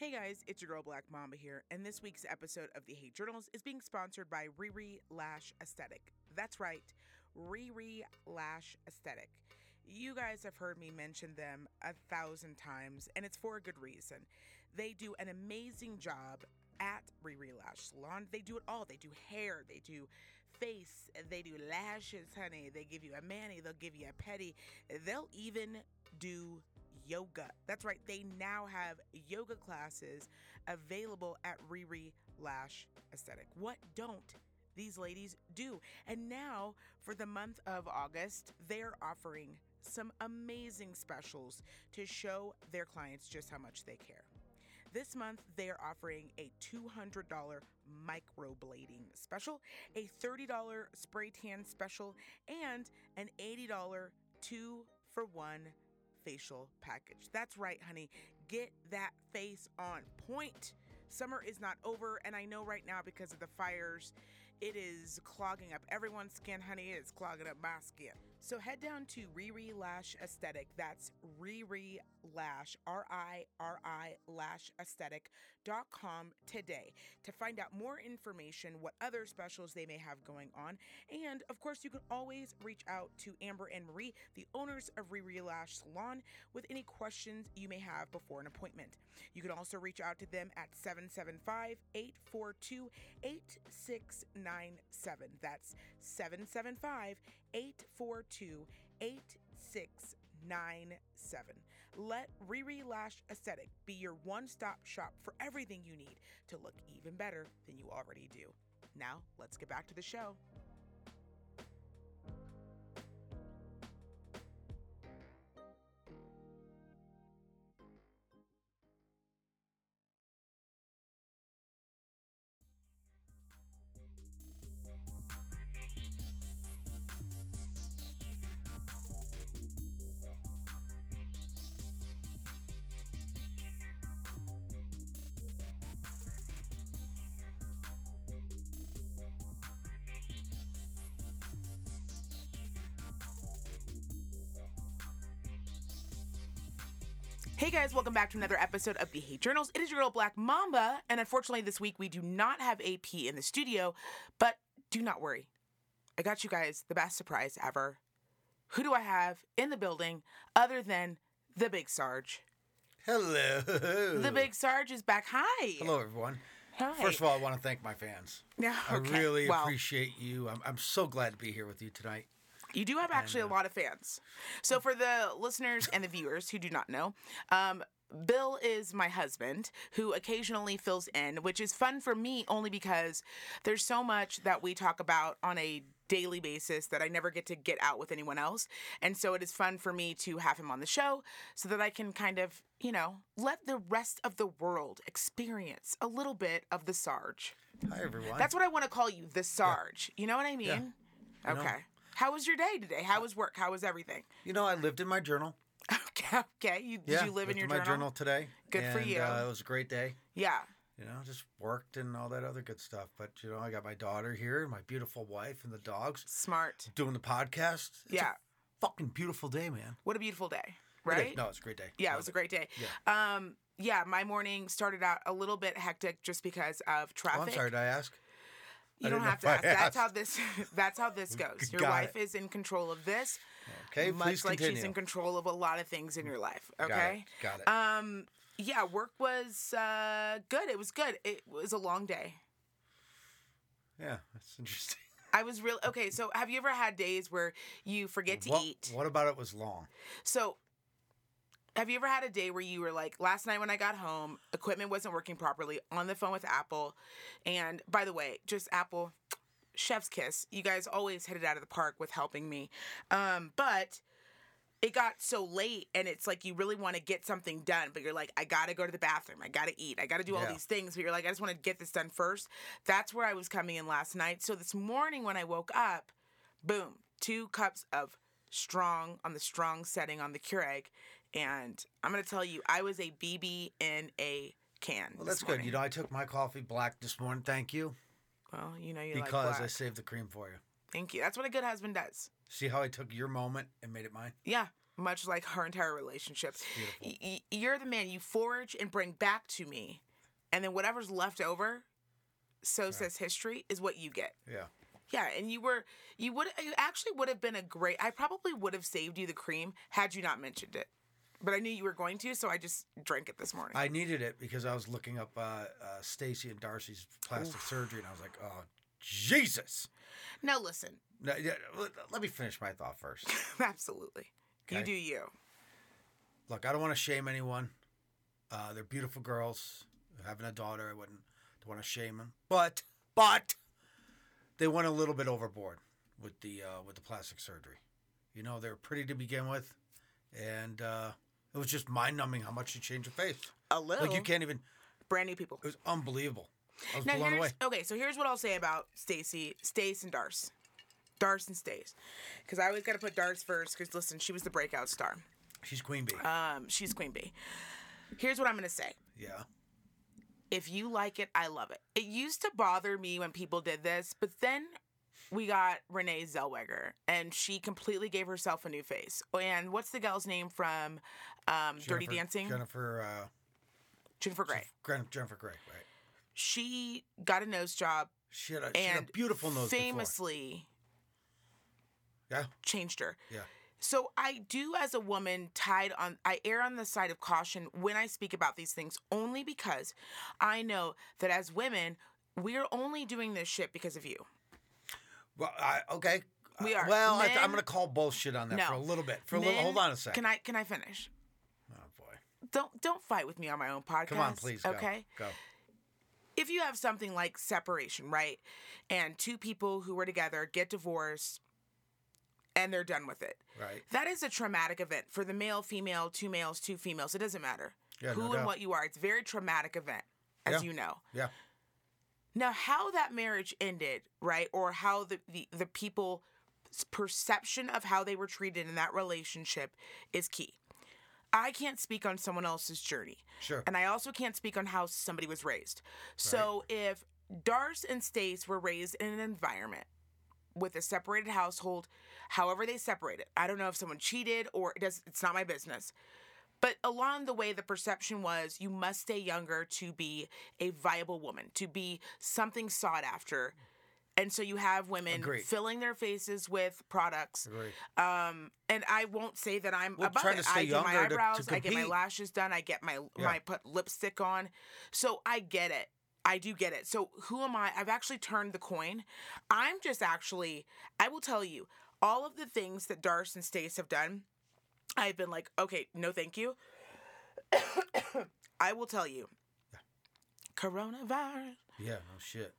Hey guys, it's your girl Black Mamba here, and this week's episode of the Hate Journals is being sponsored by Riri Lash Aesthetic. That's right, Riri Lash Aesthetic. You guys have heard me mention them a thousand times, and it's for a good reason. They do an amazing job at Riri Lash Salon. They do it all. They do hair, they do face, they do lashes, honey. They give you a mani, they'll give you a pedi, they'll even do yoga. That's right, they now have yoga classes available at Riri Lash Aesthetic. What don't these ladies do? And now, for the month of August, they're offering some amazing specials to show their clients just how much they care. This month, they are offering a $200 microblading special, a $30 spray tan special, and an $80 two for one facial package. That's right, honey. Get that face on point. Summer is not over, and I know right now because of the fires, it is clogging up everyone's skin, honey. It's clogging up my skin. So head down to Riri Lash Aesthetic. That's Riri Lash, R I R I Lash Aesthetic.com today to find out more information, what other specials they may have going on. And of course, you can always reach out to Amber and Marie, the owners of Riri Lash Salon, with any questions you may have before an appointment. You can also reach out to them at 775 842 8697. That's 775 842 8697. Let Riri Lash Aesthetic be your one stop shop for everything you need to look even better than you already do. Now, let's get back to the show. Welcome back to another episode of the Hate Journals. It is your girl Black Mamba, and unfortunately, this week we do not have AP in the studio, but do not worry. I got you guys the best surprise ever. Who do I have in the building other than the Big Sarge? Hello. The Big Sarge is back. Hi. Hello, everyone. Hi. First of all, I want to thank my fans. Yeah, okay. I really Well, appreciate you. I'm, I'm so glad to be here with you tonight. You do have actually a lot of fans. So, for the listeners and the viewers who do not know, um, Bill is my husband who occasionally fills in, which is fun for me only because there's so much that we talk about on a daily basis that I never get to get out with anyone else. And so it is fun for me to have him on the show so that I can kind of, you know, let the rest of the world experience a little bit of the Sarge. Hi, everyone. That's what I want to call you, the Sarge. You know what I mean? Know. Okay. How was your day today? How uh, was work? How was everything? you know, I lived in my journal. Okay. You, Yeah, did you live in your my journal? journal today. Good for you. Uh, it was a great day. Yeah. You know, just worked and all that other good stuff. But you know, I got my daughter here, my beautiful wife, and the dogs Smart. doing the podcast. It's Yeah. a fucking beautiful day, man. What a beautiful day. It. Right? No, it's a great day. Yeah, it was a great day. Yeah. Um, yeah, my morning started out a little bit hectic just because of traffic. Oh, I'm sorry. Did I ask? You I don't have to ask. That's how this. That's how this goes. Your Got wife it. is in control of this, Okay, much like continue. she's in control of a lot of things in your life. Got it, Okay. Got it. Um. Yeah, work was uh, good. It was good. It was a long day. yeah, that's interesting. I was real okay. So, have you ever had days where you forget to what, eat? What about it was long? So, have you ever had a day where you were like, last night when I got home, equipment wasn't working properly, on the phone with Apple, and by the way, just Apple, chef's kiss. You guys always hit it out of the park with helping me, um, but it got so late, and it's like you really want to get something done, but you're like, I gotta go to the bathroom, I gotta eat, I gotta do all Yeah. these things, but you're like, I just want to get this done first. That's where I was coming in last night. So this morning when I woke up, boom, two cups of strong on the strong setting on the Keurig, and I'm gonna tell you, I was a BB in a can. Well, that's good. You know, I took my coffee black this morning. Thank you. Well, you know you because like I saved the cream for you. Thank you. That's what a good husband does. See how I took your moment and made it mine? Yeah, much like her entire relationship. Y- y- you're the man you forage and bring back to me, and then whatever's left over, so says history, is what you get. Yeah. Yeah, and you were you would you actually would have been a great. I probably would have saved you the cream had you not mentioned it, but I knew you were going to, so I just drank it this morning. I needed it because I was looking up uh, uh, Stacey and Darcey's plastic surgery, and I was like, oh, Jesus. now listen, No, yeah, let, me finish my thought first. absolutely, you do you. Look, I don't want to shame anyone. Uh, they're beautiful girls. Having a daughter, I wouldn't don't want to shame them. But, but, they went a little bit overboard with the uh, with the plastic surgery. You know, they're pretty to begin with, and uh, it was just mind numbing how much she changed her face. A little Like you can't even. brand new people. It was unbelievable. I was Now blown away. okay. So here's what I'll say about Stacey, Stace, and Darce, Darce and Stace, because I always got to put Darce first. Because listen, she was the breakout star. She's queen bee. Um, she's Queen Bee. Here's what I'm gonna say. yeah. If you like it, I love it. It used to bother me when people did this, but then we got Renee Zellweger, and she completely gave herself a new face. And what's the gal's name from um, Dirty Dancing? Jennifer. Uh, Jennifer Grey. Jennifer Grey. Right. She got a nose job She had a, she had a beautiful nose. before. famously Yeah. changed her. Yeah. So I do as a woman tied on I err on the side of caution when I speak about these things only because I know that as women we're only doing this shit because of you. Well, I, okay. We Uh, are. Well, I, Men- I'm going to call bullshit on that No. for a little bit. For a little. Hold on a second. Can I can I finish? oh boy. Don't don't fight with me on my own podcast. Come on, please. Go. Okay. Go. If you have something like separation, right? And two people who were together get divorced and they're done with it. Right. That is a traumatic event for the male, female, two males, two females. It doesn't matter Yeah. who no and doubt. what you are. It's a very traumatic event, as Yeah. you know. Yeah. Now, how that marriage ended, right, or how the the, the people's perception of how they were treated in that relationship is key. I can't speak on someone else's journey, Sure. and I also can't speak on how somebody was raised. So, if Darce and Stace were raised in an environment with a separated household, however they separated, I don't know if someone cheated or it does. It's not my business. But along the way, the perception was you must stay younger to be a viable woman, to be something sought after. And so you have women Agreed. filling their faces with products. Um, and I won't say that I'm Well, above it. to stay I get my younger to- to eyebrows, I get my lashes done, I get my Yeah. my put lipstick on. So I get it. I do get it. So who am I? I've actually turned the coin. I'm just actually. I will tell you all of the things that Darce and Stace have done. I've been like, okay, no, thank you. I will tell you. Coronavirus. Yeah. No shit.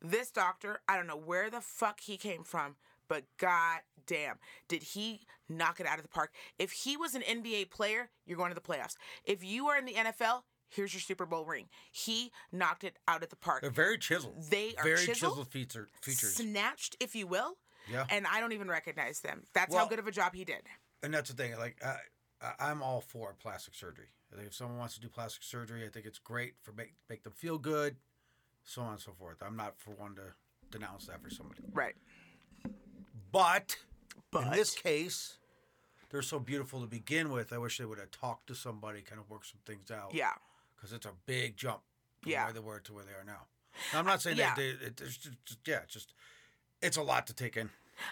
This doctor, I don't know where the fuck he came from, but god damn, did he knock it out of the park. If he was an NBA player, you're going to the playoffs. If you are in the NFL, here's your Super Bowl ring. He knocked it out of the park. They're very chiseled. They are very chiseled, chiseled feature, features. snatched, if you will, yeah. and I don't even recognize them. That's how good of a job he did. And that's the thing. Like, I, I'm all for plastic surgery. I think if someone wants to do plastic surgery, I think it's great for make make them feel good, so on and so forth. I'm not for one to denounce that for somebody. Right. But, But in this case, they're so beautiful to begin with. I wish they would have talked to somebody, kind of worked some things out. yeah. Because it's a big jump from Yeah. where they were to where they are now. Now, I'm not saying yeah. that they, it, it's just- yeah, it's just it's a lot to take in.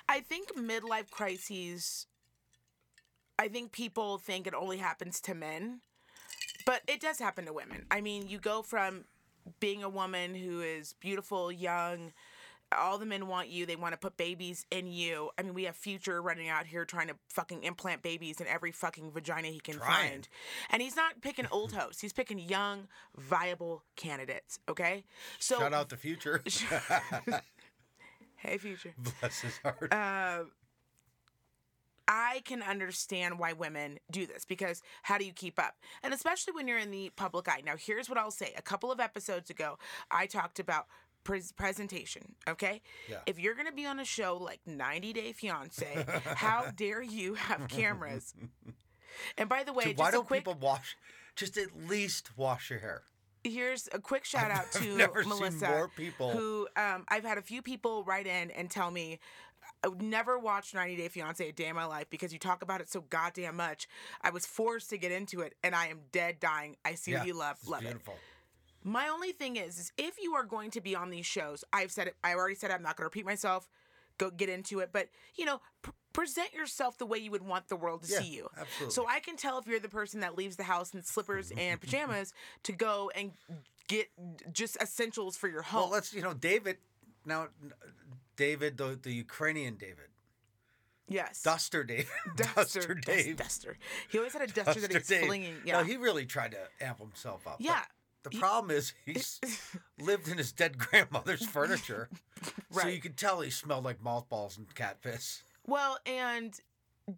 I think midlife crises. I think people think it only happens to men, but it does happen to women. I mean, you go from being a woman who is beautiful, young. All the men want you. They want to put babies in you. I mean, we have Future running out here trying to fucking implant babies in every fucking vagina he can Trying. find. And he's not picking old hoes. He's picking young, viable candidates. Okay? So Shout out the future. Hey Future. Bless his heart. uh, I can understand why women do this because how do you keep up? And especially when you're in the public eye. Now, here's what I'll say. A couple of episodes ago, I talked about pres presentation, okay? Yeah. If you're to be on a show like 90 Day Fiance, how dare you have cameras? And by the way, why don't quick people wash? Just at least wash your hair. here's a quick shout out I've to never Melissa, seen more people. who um, I've had a few people write in and tell me I would never watch 90 Day Fiance a day in my life because you talk about it so goddamn much. I was forced to get into it, and I am dead dying. I see what you love, love it. My only thing is, is if you are going to be on these shows, I've said it. I already said it, I'm not going to repeat myself. Go get into it, but you know, pr- present yourself the way you would want the world to Yeah, see you. absolutely. So I can tell if you're the person that leaves the house in slippers and pajamas to go and get just essentials for your home. Well, let's you know David. Now, David, the the Ukrainian David, yes, Duster David, duster, Dave, Duster, duster. He always had a duster, that he's Dave. flinging. Yeah, No, he really tried to amp himself up. Yeah. The He- problem is he's lived in his dead grandmother's furniture, so you Right. could tell he smelled like mothballs and cat piss. Well, and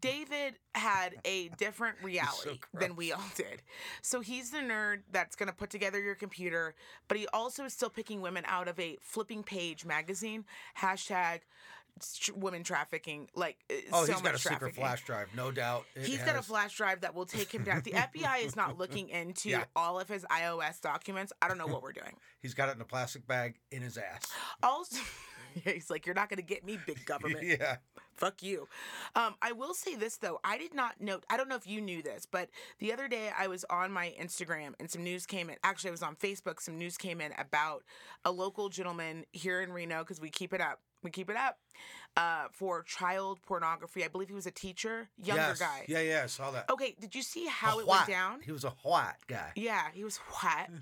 David had a different reality than we all did. So he's the nerd that's going to put together your computer, but he also is still picking women out of a flipping page magazine. Hashtag women trafficking. Like, uh, Oh, so he's got a secret flash drive, no doubt. It He's got a flash drive that will take him down. The FBI is not looking into Yeah. all of his iOS documents. I don't know what we're doing. He's got it in a plastic bag in his ass. Also, he's like, "You're not going to get me, big government." yeah. Fuck you. Um, I will say this though. I did not know. I don't know if you knew this, but the other day I was on my Instagram and some news came in. Actually, I was on Facebook. Some news came in about a local gentleman here in Reno because we keep it up. We keep it up uh, for child pornography. I believe he was a teacher, younger yes. guy. Yeah, yeah, I saw that. Okay, did you see how A it went down? He was a white guy. Yeah, he was white.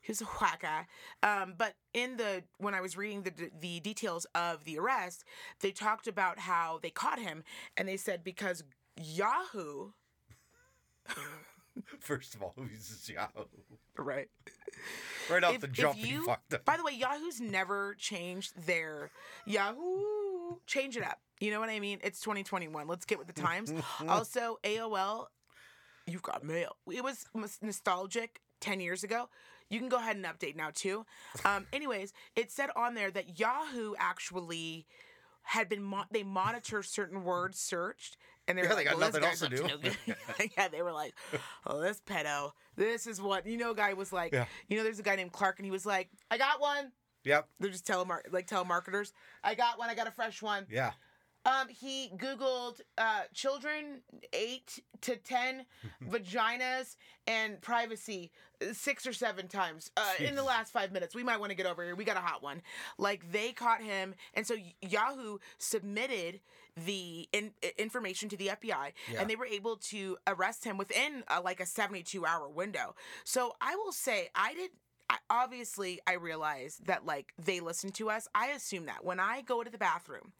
He was a white guy. Um, but in the when I was reading the the details of the arrest, they talked about how they caught him, and they said because Yahoo, First of all, he's a Yahoo. right? Right off If- the jump, he you- fucked up. By the way, Yahoo's never changed their Yahoo. Change it up. You know what I mean? It's 2021. Let's get with the times. also, AOL, you've got mail. It was nostalgic 10 years ago. You can go ahead and update now too. Um, anyways, it said on there that Yahoo actually had been mo- they monitor certain words searched and they're Yeah, like, they got well, nothing else to up no yeah, they were like, oh, this pedo. This is what you know. Guy was like, Yeah. you know, there's a guy named Clark, and he was like, I got one. Yep. They're just telemar- like telemarketers. I got one. I got a fresh one. Yeah. Um, he Googled uh, children eight to ten vaginas and privacy six or seven times uh, in the last five minutes. We might want to get over here. We got a hot one. Like they caught him, and so Yahoo submitted the in- information to the FBI, Yeah. and they were able to arrest him within uh, like a seventy-two hour window. So I will say, I did. I, obviously, I realize that like they listen to us. I assume that when I go to the bathroom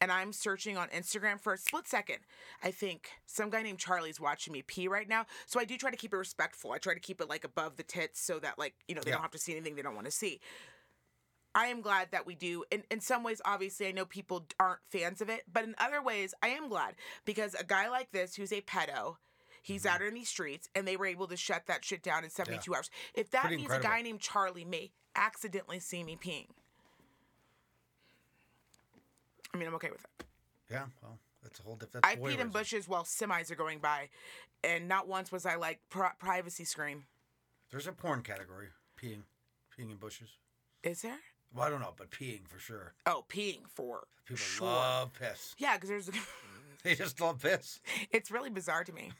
and I'm searching on Instagram for a split second, I think some guy named Charlie's watching me pee right now. So I do try to keep it respectful. I try to keep it like above the tits so that like you know they Yeah. don't have to see anything they don't want to see. I am glad that we do. In, in some ways, obviously, I know people aren't fans of it, but in other ways, I am glad because a guy like this who's a pedo, he's out in these streets and they were able to shut that shit down in 72 hours. If that Pretty means a guy named Charlie may accidentally see me peeing, I mean, I'm okay with it. Yeah. Well, that's a whole different. I peed in bushes while semis are going by, and not once was I like pri- privacy scream. There's a porn category. Peeing. Peeing in bushes. Is there? Well, I don't know, but peeing for sure. Oh, peeing for People sure. love piss. Yeah, because there's. They just love piss. It's really bizarre to me.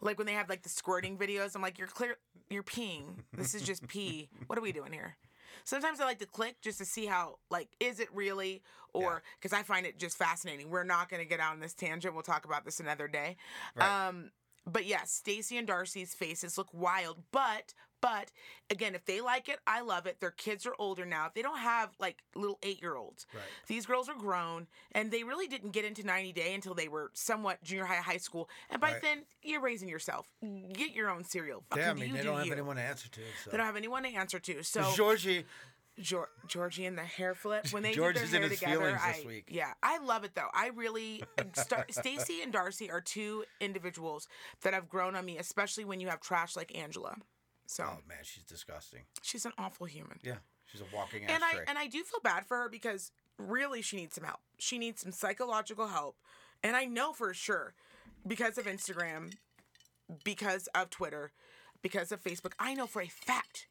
Like when they have like the squirting videos, I'm like, you're clear, you're peeing. This is just pee. What are we doing here? Sometimes I like to click just to see how, like, is it really? Or because I find it just fascinating. We're not going to get out on this tangent. We'll talk about this another day. Right. Um, but yes, Stacey and Darcey's faces look wild. But, but again, if they like it, I love it. Their kids are older now. They don't have like little eight year olds. Right. These girls are grown, and they really didn't get into 90 Day until they were somewhat junior high, high school. And by Right. then, you're raising yourself. Get your own cereal. Fucking Yeah, I mean, you they do don't have you. anyone to answer to. So. They don't have anyone to answer to. So Georgie, Geor- Georgie and the hair flip when they George did their in hair his together. I, this week. Yeah, I love it though. I really Star- Stacey and Darcey are two individuals that have grown on me, especially when you have trash like Angela. So oh man, she's disgusting. she's an awful human. Yeah, she's a walking and I and I do feel bad for her because really she needs some help. She needs some psychological help, and I know for sure because of Instagram, because of Twitter, because of Facebook. I know for a fact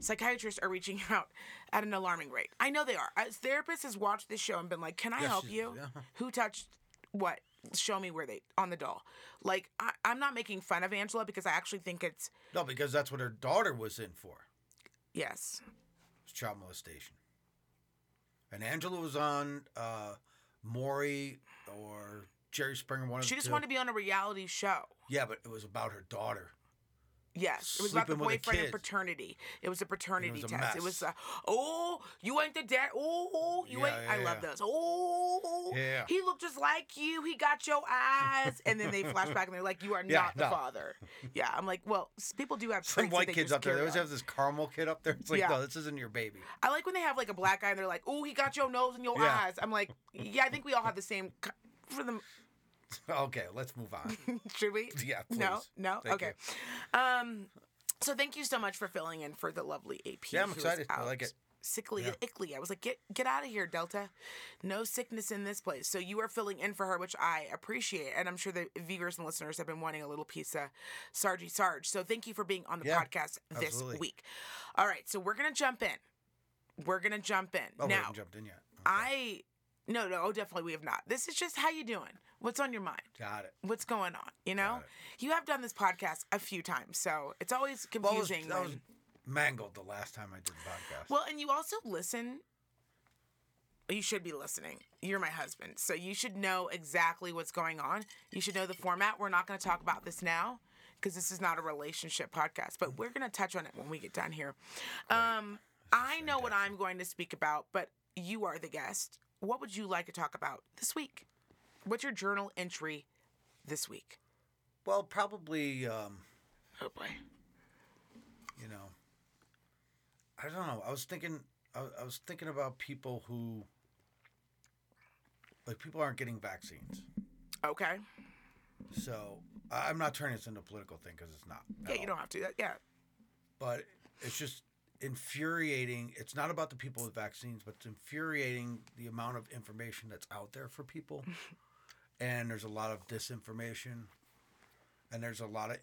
psychiatrists are reaching out at an alarming rate. I know they are. As therapists has watched this show and been like, "Can I Yes, help you? yeah. Who touched what? Show me where they on the doll." Like I, I'm not making fun of Angela because I actually think it's No, because that's what her daughter was in for. yes, It's child molestation. And Angela was on uh, Maury or Jerry Springer. One of she the just two. wanted to be on a reality show. Yeah, but it was about her daughter. Yes, it was about the a boyfriend and paternity. It was a paternity was a test. It was, uh, oh, you ain't the dad. Oh, you Yeah, ain't. I yeah, love yeah. those. Oh, Yeah. he looked just like you. He got your eyes, and then they flash back and they're like, "You are not the father." Yeah, I'm like, well, people do have Some white kids up there. They always have this caramel kid up there. It's like, no, this isn't your baby. I like when they have like a black guy and they're like, "Oh, he got your nose and your eyes." I'm like, yeah, I think we all have the same. For the Okay, let's move on. should we? Yeah, No, please. no. Thank okay. Um, so thank you so much for filling in for the lovely AP. Yeah, I'm excited. I like it. Sickly, Yeah. ickly. I was like, get get out of here, Delta. No sickness in this place. So you are filling in for her, which I appreciate, and I'm sure the viewers and listeners have been wanting a little piece of Sargy Sarge. So thank you for being on the Yeah, podcast this absolutely. week. All right, so we're gonna jump in. We're gonna jump in Oh, we now. haven't jumped in yet. Okay. I no no oh, definitely we have not. This is just how you doing. What's on your mind? Got it. what's going on you know you have done this podcast a few times so it's always Well, I was, confusing I was when- mangled the last time I did the podcast. well and you also listen you should be listening you're my husband so you should know exactly what's going on you should know the format we're not going to talk about this now because this is not a relationship podcast but we're going to touch on it when we get done here um i know what i'm going to speak about but you are the guest what would you like to talk about this week what's your journal entry this week well, probably, um, oh boy you know, I don't know. I was thinking, I, I was thinking about people who, like, people aren't getting vaccines. Okay. So I'm not turning this into a political thing because it's not. Yeah, you all. don't have to. Yeah. But it's just infuriating. It's not about the people with vaccines, but it's infuriating the amount of information that's out there for people. and there's a lot of disinformation, and there's a lot of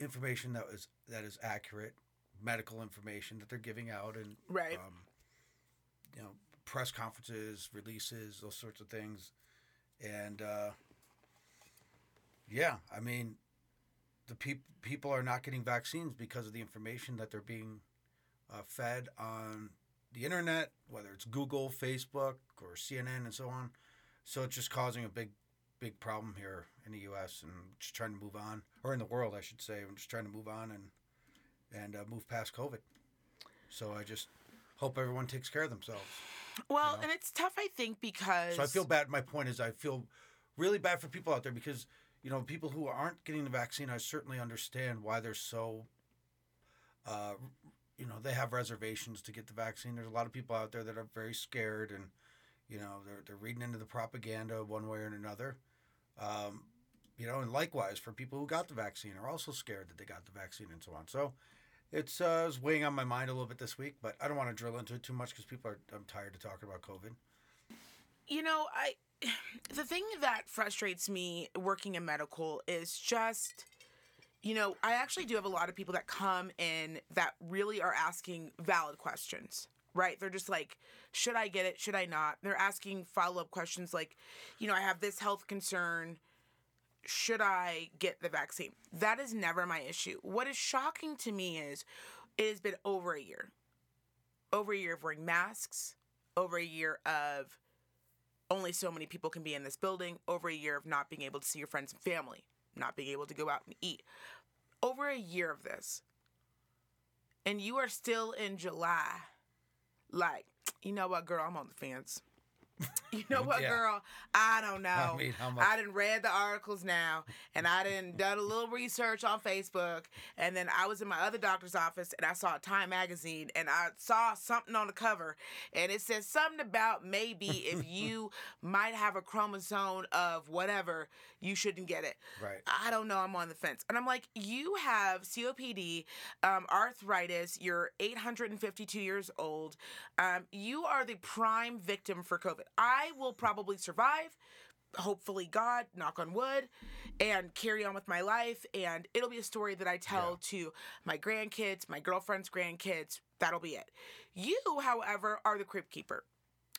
information that is that is accurate, medical information that they're giving out, and Right. um, you know, press conferences, releases, those sorts of things, and uh, yeah, I mean, the peop- people are not getting vaccines because of the information that they're being uh, fed on the internet, whether it's Google, Facebook, or CNN, and so on. So it's just causing a big, big problem here in the U.S. and just trying to move on, or in the world, I should say. I'm just trying to move on and and uh, move past COVID. So I just hope everyone takes care of themselves. Well, know? and it's tough, I think, because So I feel bad. My point is, I feel really bad for people out there because you know people who aren't getting the vaccine. I certainly understand why they're so. Uh, you know, they have reservations to get the vaccine. There's a lot of people out there that are very scared, and you know, they're they're reading into the propaganda one way or another. Um, you know, and likewise for people who got the vaccine are also scared that they got the vaccine and so on. So. It's uh, it's weighing on my mind a little bit this week, but I don't want to drill into it too much because people are. I'm tired of talking about COVID. you know, I the thing that frustrates me working in medical is just you know, I actually do have a lot of people that come in that really are asking valid questions. Right? They're just like, should I get it? Should I not? They're asking follow up questions like, you know, I have this health concern. Should I get the vaccine? That is never my issue. What is shocking to me is it has been over a year. Over a year of wearing masks, over a year of only so many people can be in this building, over a year of not being able to see your friends and family, not being able to go out and eat. Over a year of this. And you are still in July. Like, you know what, girl, I'm on the fence. You know what, Yeah. girl? I don't know. mean, I didn't read the articles now, and I didn't done a little research on Facebook, and then I was in my other doctor's office, and I saw Time magazine, and I saw something on the cover, and it says something about maybe if you might have a chromosome of whatever, you shouldn't get it. Right. I don't know. I'm on the fence. And I'm like, you have COPD, um, arthritis, you're 852 years old. Um, you are the prime victim for COVID. I will probably survive. hopefully God, knock on wood, and carry on with my life. And it'll be a story that I tell to my grandkids, my girlfriend's grandkids. That'll be it. You, however, are the crib keeper.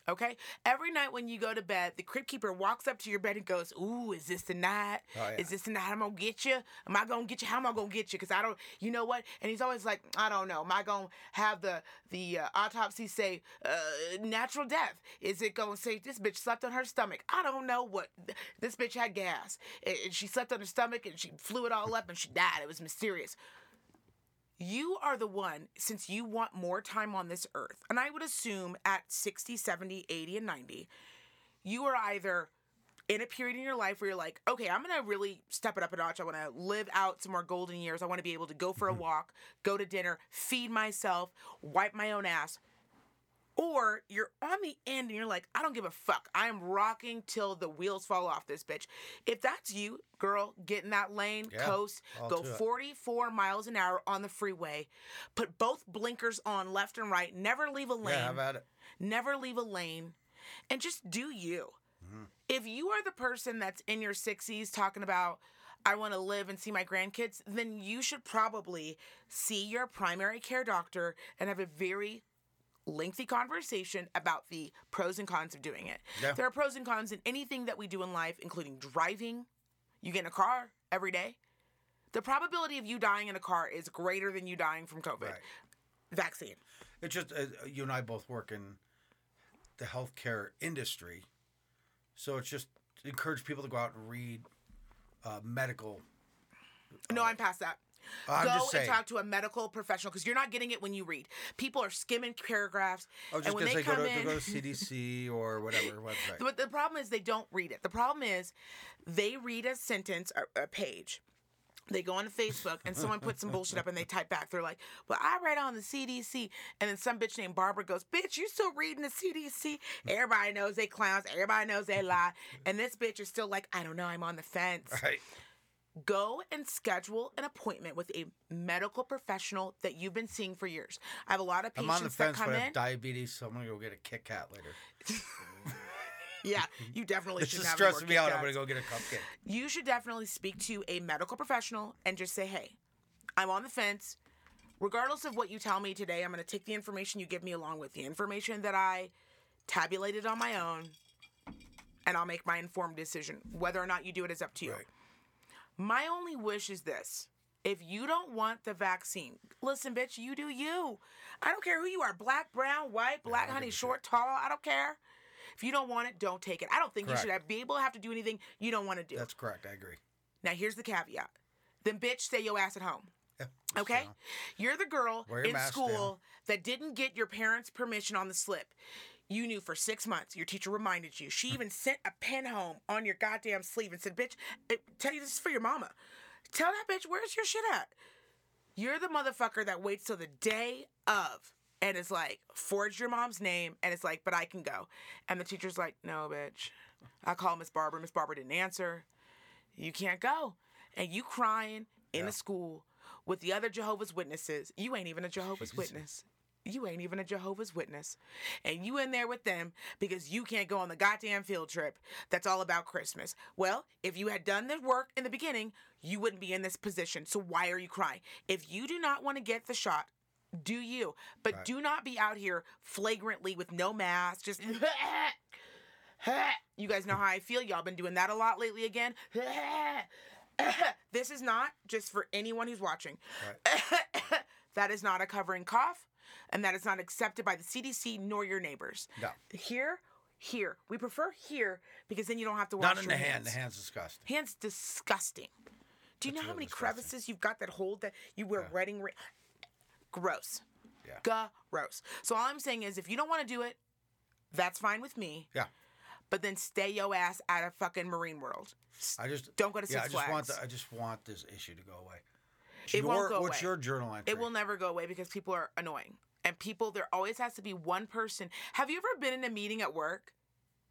Okay? Every night when you go to bed, the crib keeper walks up to your bed and goes, Ooh, is this the night? Oh, yeah. Is this the night I'm gonna get you? Am I gonna get you? How am I gonna get you? Because I don't, you know what? And he's always like, I don't know. Am I gonna have the the uh, autopsy say uh, natural death? Is it gonna say this bitch slept on her stomach? I don't know what. This bitch had gas. And and she slept on her stomach and she flew it all up and she died. It was mysterious you are the one since you want more time on this earth and i would assume at 60 70 80 and 90 you are either in a period in your life where you're like okay i'm gonna really step it up a notch. I want to live out some more golden years. I want to be able to go for a mm-hmm. walk go to dinner feed myself wipe my own ass or you're on the end and you're like, I don't give a fuck. I am rocking till the wheels fall off this bitch. If that's you, girl, get in that lane, Yeah, coast, go do it. 44 miles an hour on the freeway, put both blinkers on left and right, never leave a lane, Yeah, it. never leave a lane, and just do you. Mm-hmm. If you are the person that's in your 60s talking about, I want to live and see my grandkids, then you should probably see your primary care doctor and have a very lengthy conversation about the pros and cons of doing it. Yeah. There are pros and cons in anything that we do in life, including driving. You get in a car every day. The probability of you dying in a car is greater than you dying from COVID. Right. Vaccine. It's just uh, you and I both work in the healthcare industry, so it's just encourage people to go out and read uh, medical. No, I'm past that. I'm Go and talk to a medical professional because you're not getting it when you read. People are skimming paragraphs, I was just gonna they say go to, in, go to CDC or whatever website. But the problem is they don't read it. The problem is they read a sentence, a, a page. They go on Facebook and someone puts some bullshit up and they type back. They're like, "Well, I read on the CDC," and then some bitch named Barbara goes, "Bitch, you still reading the CDC?" Everybody knows they clowns. Everybody knows they lie, and this bitch is still like, "I don't know. I'm on the fence." Right. Go and schedule an appointment with a medical professional that you've been seeing for years. I have a lot of patients I'm on the fence, that come but I in. have diabetes, so I'm gonna go get a Kit Kat later. yeah, you definitely This should is have stressing me out. I'm gonna go get a cupcake. you should definitely speak to a medical professional and just say, hey, I'm on the fence. Regardless of what you tell me today, I'm going to take the information you give me along with the information that I tabulated on my own, and I'll make my informed decision. Whether or not you do it is up to you. Right. My only wish is this. If you don't want the vaccine, listen, bitch, you do you. I don't care who you are black, brown, white, black, don't honey, short, tall. I don't care. If you don't want it, don't take it. I don't think you should have, be able to have to do anything you don't want to do. That's correct. I agree. Now here's the caveat. Then bitch, stay your ass at home. Yeah. Okay? So, You're the girl in school that didn't get your parents' permission on the slip. You knew for six months. Your teacher reminded you. She even sent a pen home on your goddamn sleeve and said, "Bitch, eh, tell you this is for your mama. Tell that bitch where's your shit at." You're the motherfucker that waits till the day of and is like, forge your mom's name, and it's like, but I can go. And the teacher's like, no, bitch. I called Miss Barbara. Miss Barbara didn't answer. You can't go. And you crying in Yeah. the school with the other Jehovah's Witnesses. You ain't even a Jehovah's. Witness. You ain't even a Jehovah's Witness. And you in there with them because you can't go on the goddamn field trip that's all about Christmas. Well, if you had done the work in the beginning, you wouldn't be in this position. So why are you crying? If you do not want to get the shot, do you? But Right. do not be out here flagrantly with no mask, just you guys know how I feel. Y'all been doing that a lot lately again. this is not just for anyone who's watching. that is not a covering cough, and that is not accepted by the CDC nor your neighbors. No. Here, here. We prefer here because then you don't have to wash your hands. Not in your the hand. hands. The hand's disgusting. Hands disgusting. Do you know how really many disgusting. crevices you've got that hold that you wear wedding ring? Gross. Yeah. Gross. So all I'm saying is, if you don't want to do it, that's fine with me. Yeah. But then stay your ass out of fucking Marine World. I just Don't go to yeah. I Six just want the, I just want this issue to go away. It won't Your- go What's away. your journal entry? It will never go away because people are annoying. And people, there always has to be one person. Have you ever been in a meeting at work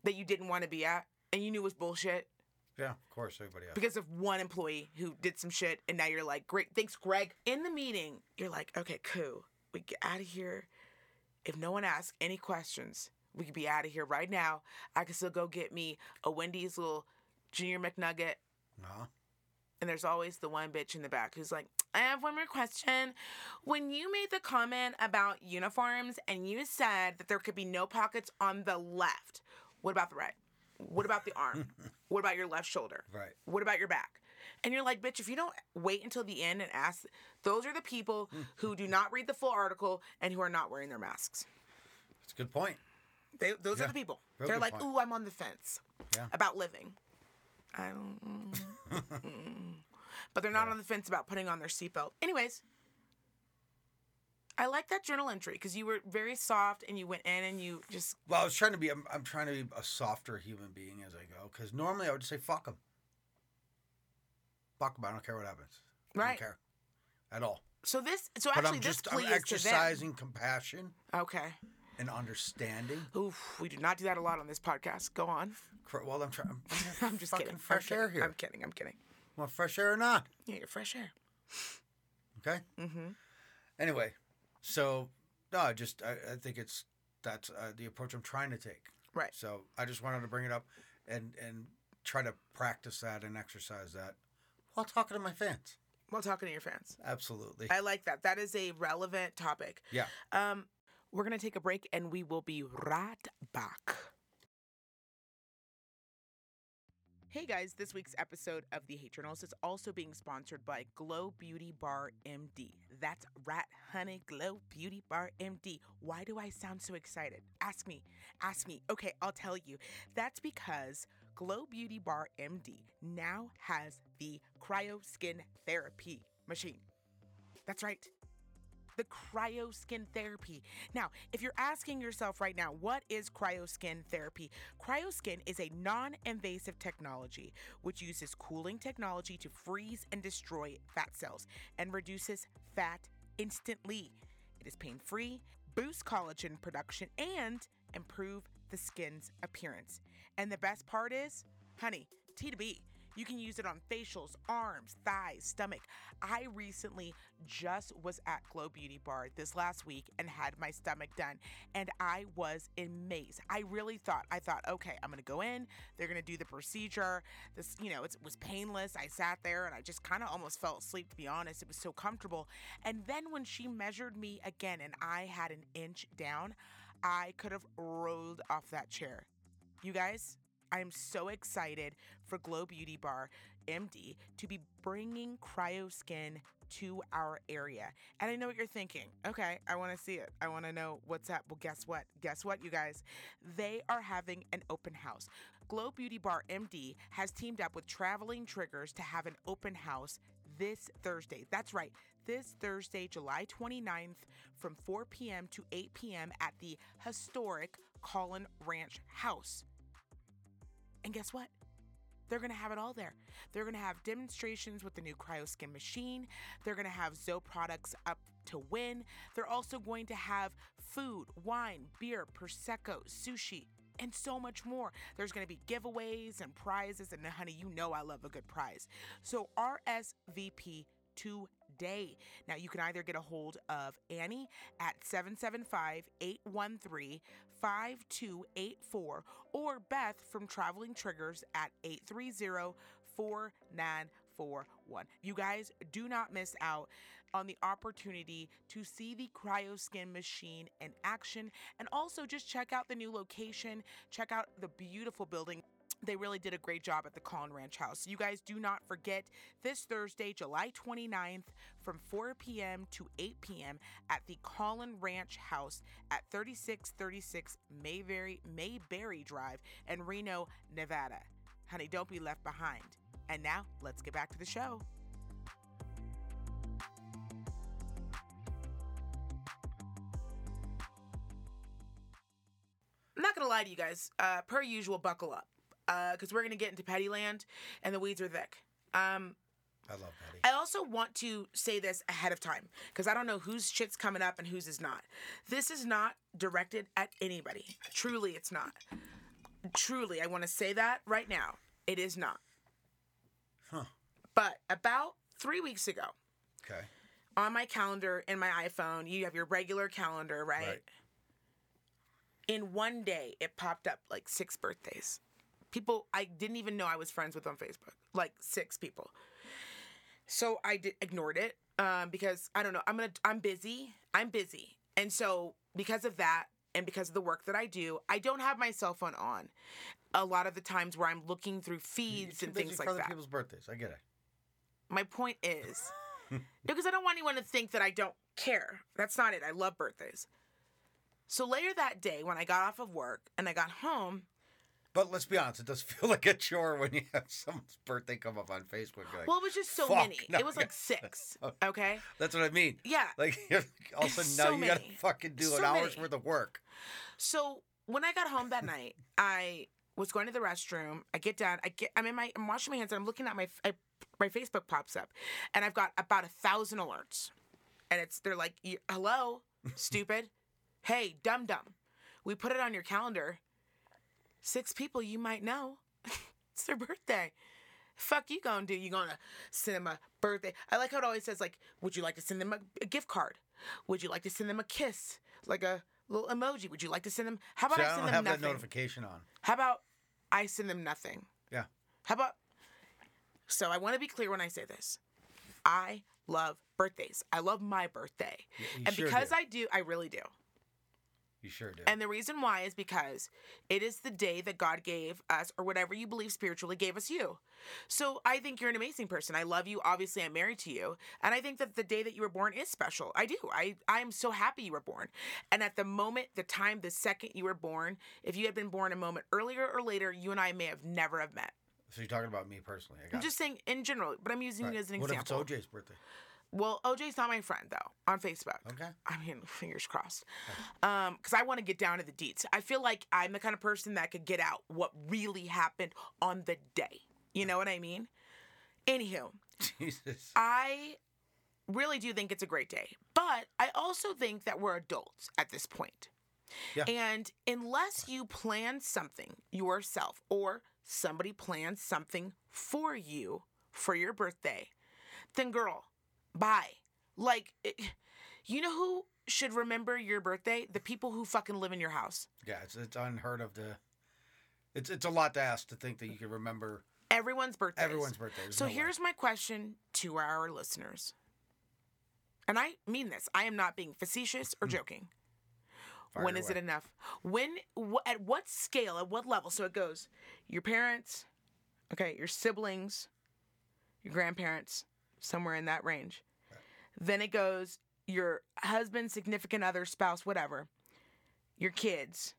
that you didn't want to be at and you knew was bullshit Yeah, of course. Everybody else. because of one employee who did some shit and now you're like, great, thanks, Greg. In the meeting, you're like, okay, cool. We get out of here. If no one asks any questions, we could be out of here right now. I can still go get me a Wendy's little Junior McNugget, No. and there's always the one bitch in the back who's like, I have one more question. When you made the comment about uniforms and you said that there could be no pockets on the left, what about the right? What about the arm? what about your left shoulder? Right. What about your back? And you're like, bitch, if you don't wait until the end and ask, those are the people who do not read the full article and who are not wearing their masks. That's a good point. They, those Yeah, are the people. real They're like, point. ooh, I'm on the fence Yeah. about living. I don't. Mm, mm, mm. but they're not on the fence about putting on their seatbelt. Anyways, I like that journal entry because you were very soft and you went in and you just Well, I was trying to be. I'm, I'm trying to be a softer human being as I go. Because normally I would just say fuck them. Fuck them. I don't care what happens. I right. don't care at all. So this, so But actually, I'm this just I'm plea is to them. exercising compassion Okay. and understanding. Oof, we do not do that a lot on this podcast. Go on. Well, I'm trying. I'm just fucking kidding. fresh I'm air kidding. here. I'm kidding. I'm kidding. Want fresh air or not? Yeah, you're fresh air. Okay. Mm-hmm. Anyway, so no, I just I, I think it's that's uh, the approach I'm trying to take. Right. So I just wanted to bring it up and and try to practice that and exercise that while talking to my fans. While talking to your fans. Absolutely. I like that. That is a relevant topic. Yeah. Um, we're gonna take a break and we will be right back. Hey guys, this week's episode of the Hate Journals is also being sponsored by Glow Beauty Bar MD. That's Rat Honey Glow Beauty Bar MD. Why do I sound so excited? Ask me. Ask me. Okay, I'll tell you. That's because Glow Beauty Bar MD now has the Cryo Skin Therapy machine. That's right the cryoskin therapy. Now, if you're asking yourself right now, what is cryoskin therapy? Cryoskin is a non invasive technology which uses cooling technology to freeze and destroy fat cells and reduces fat instantly. It is pain free, boosts collagen production, and improve the skin's appearance. And the best part is, honey, T to B. You can use it on facials, arms, thighs, stomach. I recently just was at Glow Beauty Bar this last week and had my stomach done, and I was amazed. I really thought, I thought, okay, I'm gonna go in, they're gonna do the procedure. This, you know, it was painless. I sat there and I just kind of almost fell asleep, to be honest. It was so comfortable. And then when she measured me again and I had an inch down, I could have rolled off that chair. You guys, I am so excited for Glow Beauty Bar MD to be bringing CryoSkin to our area. And I know what you're thinking. Okay, I want to see it. I want to know what's up. Well, guess what? Guess what, you guys? They are having an open house. Glow Beauty Bar MD has teamed up with Traveling Triggers to have an open house this Thursday. That's right. This Thursday, July 29th, from 4 p.m. to 8 p.m. at the historic Caughlin Ranch House. And guess what? They're going to have it all there. They're going to have demonstrations with the new CryoSkin machine. They're going to have Zoe products up to win. They're also going to have food, wine, beer, Prosecco, sushi, and so much more. There's going to be giveaways and prizes. And honey, you know I love a good prize. So RSVP today. Now, you can either get a hold of Annie at 775 813 5284 or Beth from Traveling Triggers at 830 4941. You guys do not miss out on the opportunity to see the CryoSkin machine in action and also just check out the new location, check out the beautiful building they really did a great job at the Caughlin Ranch House. You guys do not forget this Thursday, July 29th from 4 p.m. to 8 p.m. at the Caughlin Ranch House at 3636 Mayberry, Mayberry Drive in Reno, Nevada. Honey, don't be left behind. And now, let's get back to the show. I'm not gonna lie to you guys. Uh, per usual, buckle up because we're gonna get into Petty Land, and the weeds are thick. Um, I love Betty. I also want to say this ahead of time because I don't know whose shit's coming up and whose is not. This is not directed at anybody. Truly, it's not. Truly, I want to say that right now. It is not. Huh. But about three weeks ago, Okay. on my calendar in my iPhone, you have your regular calendar, right? Right. In one day, it popped up like six birthdays. People I didn't even know I was friends with on Facebook. Like six people. So I did, ignored it um, because I don't know. I'm gonna. I'm busy. I'm busy, and so because of that, and because of the work that I do, I don't have my cell phone on. A lot of the times where I'm looking through feeds and things for like other that. people's birthdays. I get it. My point is, because I don't want anyone to think that I don't care. That's not it. I love birthdays. So later that day, when I got off of work and I got home, But let's be honest, it does feel like a chore when you have someone's birthday come up on Facebook. Like, well, it was just so many. no, it was like six. Okay. That's what I mean. Yeah. Like all of a sudden So now you gotta fucking do So an hour's many. worth of work. So when I got home that night, I was going to the restroom. I get down. I get. I'm in my. I'm washing my hands. And I'm looking at my. I, my Facebook pops up, and I've got about a thousand alerts, and it's they're like, "Hello, stupid. hey, dum dum. We put it on your calendar. Six people you might know. it's their birthday. Fuck you gonna do? You gonna send them a birthday? I like how it always says like, would you like to send them a, a gift card? Would you like to send them a kiss, like a little emoji? Would you like to send them? How about I I send them have nothing? that notification on. How about I send them nothing? Yeah. How about? So I want to be clear when I say this. I love birthdays. I love my birthday, and sure because do. I do, I really do. You sure do. And the reason why is because it is the day that God gave us, or whatever you believe spiritually gave us you. So I think you're an amazing person. I love you. Obviously, I'm married to you. And I think that the day that you were born is special. I do. I, I am so happy you were born. And at the moment, the time, the second you were born, if you had been born a moment earlier or later, you and I may have never have met. so you're talking about me personally. I got I'm just saying in general, but I'm using Right. you as an What example. if it's OJ's birthday? Well, OJ's not my friend though on Facebook. Okay. I mean, fingers crossed. Um, because I want to get down to the deets. I feel like I'm the kind of person that could get out what really happened on the day. You know what I mean? Anywho, Jesus. I really do think it's a great day, but I also think that we're adults at this point. Yeah. And unless you plan something yourself or somebody plans something for you for your birthday, then girl, bye. Like, it, you know who should remember your birthday? The people who fucking live in your house. Yeah, it's it's unheard of to. It's it's a lot to ask to think that you can remember Everyone's birthday. everyone's birthday. So no way. here's my question to our listeners. And I mean this. I am not being facetious or hmm. joking. Fire when is it enough? When wh- at what scale, at what level? So it goes your parents, okay, your siblings, your grandparents, somewhere in that range. Then it goes your husband, significant other, spouse, whatever. Your kids.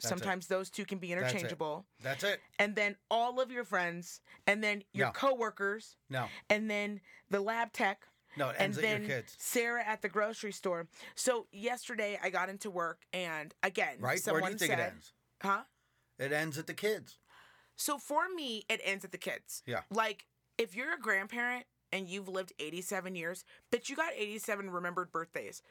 That's it. Sometimes those two can be interchangeable. That's it. And then all of your friends, and then your No. coworkers, No, and then the lab tech, no, it and ends at then your kids. Sarah at the grocery store. So yesterday I got into work, and again, Right? Where someone do you think said, it ends? "Huh?" It ends at the kids. So for me, it ends at the kids. Yeah. Like if you're a grandparent and you've lived 87 years, but you got 87 remembered birthdays.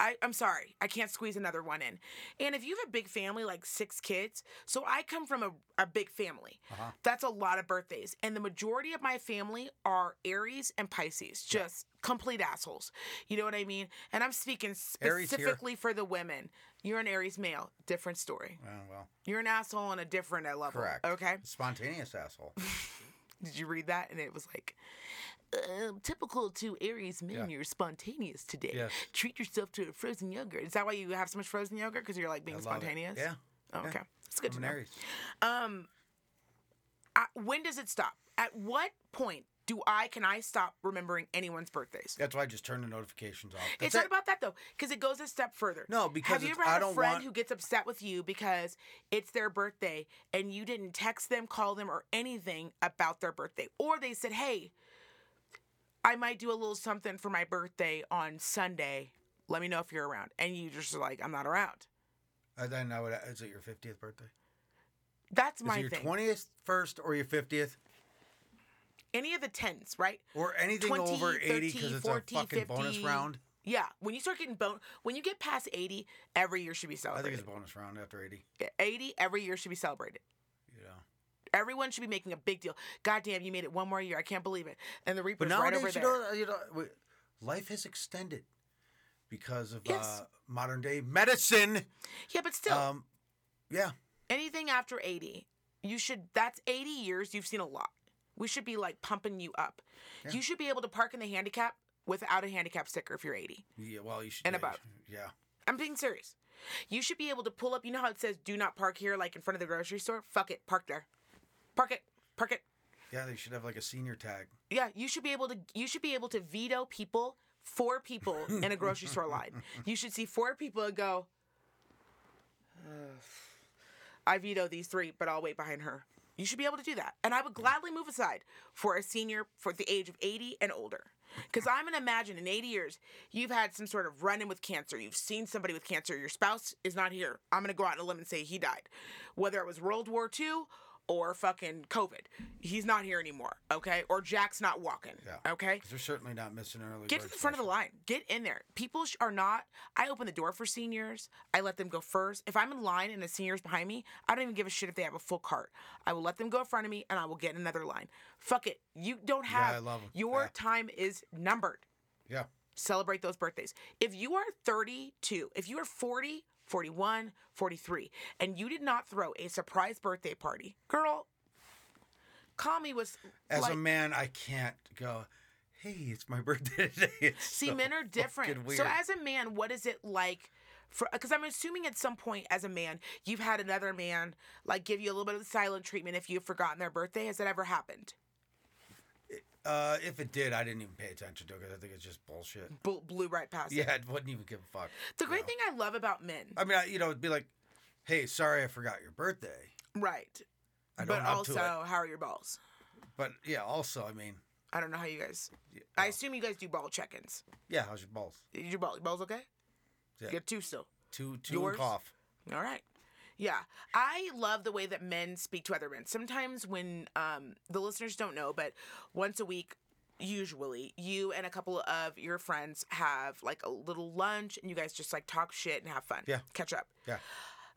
I, I'm sorry, I can't squeeze another one in. And if you have a big family, like six kids, so I come from a, a big family. Uh-huh. That's a lot of birthdays. And the majority of my family are Aries and Pisces, just complete assholes. You know what I mean? And I'm speaking specifically for the women. You're an Aries male, different story. Oh, well, You're an asshole on a different uh, level. correct. Okay. Spontaneous asshole. Did you read that? And it was like, uh, typical to Aries men, Yeah. you're spontaneous today. Yes. Treat yourself to a frozen yogurt. Is that why you have so much frozen yogurt? Because you're like being it. spontaneous? Yeah. Oh, yeah. okay. That's good I'm to know. Aries. Um, I, when does it stop? At what point do I can I stop remembering anyone's birthdays? That's why I just turn the notifications off. it's That's not it. about that though, because it goes a step further. No, because have you ever had a friend want- who gets upset with you because it's their birthday and you didn't text them, call them, or anything about their birthday, or they said, "Hey, I might do a little something for my birthday on Sunday. Let me know if you're around," and you just like, "I'm not around." And then I would. Is it your fiftieth birthday? That's my Is it your twentieth first or your fiftieth Any of the tens, right? or anything 20, over eighty 30, because it's 40, a fucking bonus round? Yeah, when you start getting bon- when you get past 80, every year should be celebrated. I think celebrated. it's a bonus round after eighty. 80 every year should be celebrated. You know. Everyone should be making a big deal. God damn, you made it one more year. I can't believe it. And the Reaper's But right nowadays, over you there. know, you know, we- life has extended because of Yes. uh, modern day medicine. yeah, but still, Um, yeah, anything after 80, You should. That's 80 years. You've seen a lot. We should be like pumping you up. You should be able to park in the handicap without a handicap sticker if you're 80. Yeah, well, you should. And yeah, above. should- Yeah. I'm being serious. You should be able to pull up. You know how it says "Do not park here," like in front of the grocery store. Fuck it, park there. Park it. Park it. Yeah, they should have like a senior tag. Yeah, you should be able to. You should be able to veto people. Four people in a grocery store line. You should see four people and go. "Ugh, I veto these three, but I'll wait behind her. You should be able to do that, and I would gladly move aside for a senior for the age of eighty and older. Because I'm gonna imagine in 80 years, you've had some sort of run in with cancer. You've seen somebody with cancer. Your spouse is not here. I'm gonna go out on a limb and say he died. Whether it was World War II or fucking COVID, he's not here anymore. Okay, or Jack's not walking. Yeah. Okay, they're certainly not missing early. Get to the front of the line. Get in there. People sh- are not. I open the door for seniors. I let them go first. If I'm in line and the senior's behind me, I don't even give a shit if they have a full cart. I will let them go in front of me and I will get in another line. Fuck it. You don't have. 'em. Your Yeah. time is numbered. Yeah. Celebrate those birthdays. If you are 32, if you are 40, 41, 43, and you did not throw a surprise birthday party, girl, call me with. As like, a man, I can't go. Hey, it's my birthday today. It's See, so men are different. So, as a man, what is it like? For because I'm assuming at some point as a man, you've had another man like give you a little bit of the silent treatment if you've forgotten their birthday. Has that ever happened? Uh, if it did, I didn't even pay attention to it because I think it's just bullshit. Bl- blew right past. it. Yeah, I wouldn't even give a fuck. The great know. thing I love about men, I mean, I, you know, it'd be like, hey, sorry, I forgot your birthday. right? I don't up also, it. how are your balls? But yeah, also, I mean, I don't know how you guys. yeah, I assume you guys do ball check-ins. yeah, how's your balls? Your ball, your balls okay? Yeah. You got two still. Two, two Yours? and cough. All right. Yeah. I love the way that men speak to other men. Sometimes when um, the listeners don't know, but once a week, usually, you and a couple of your friends have like a little lunch and you guys just like talk shit and have fun. Yeah. Catch up. Yeah.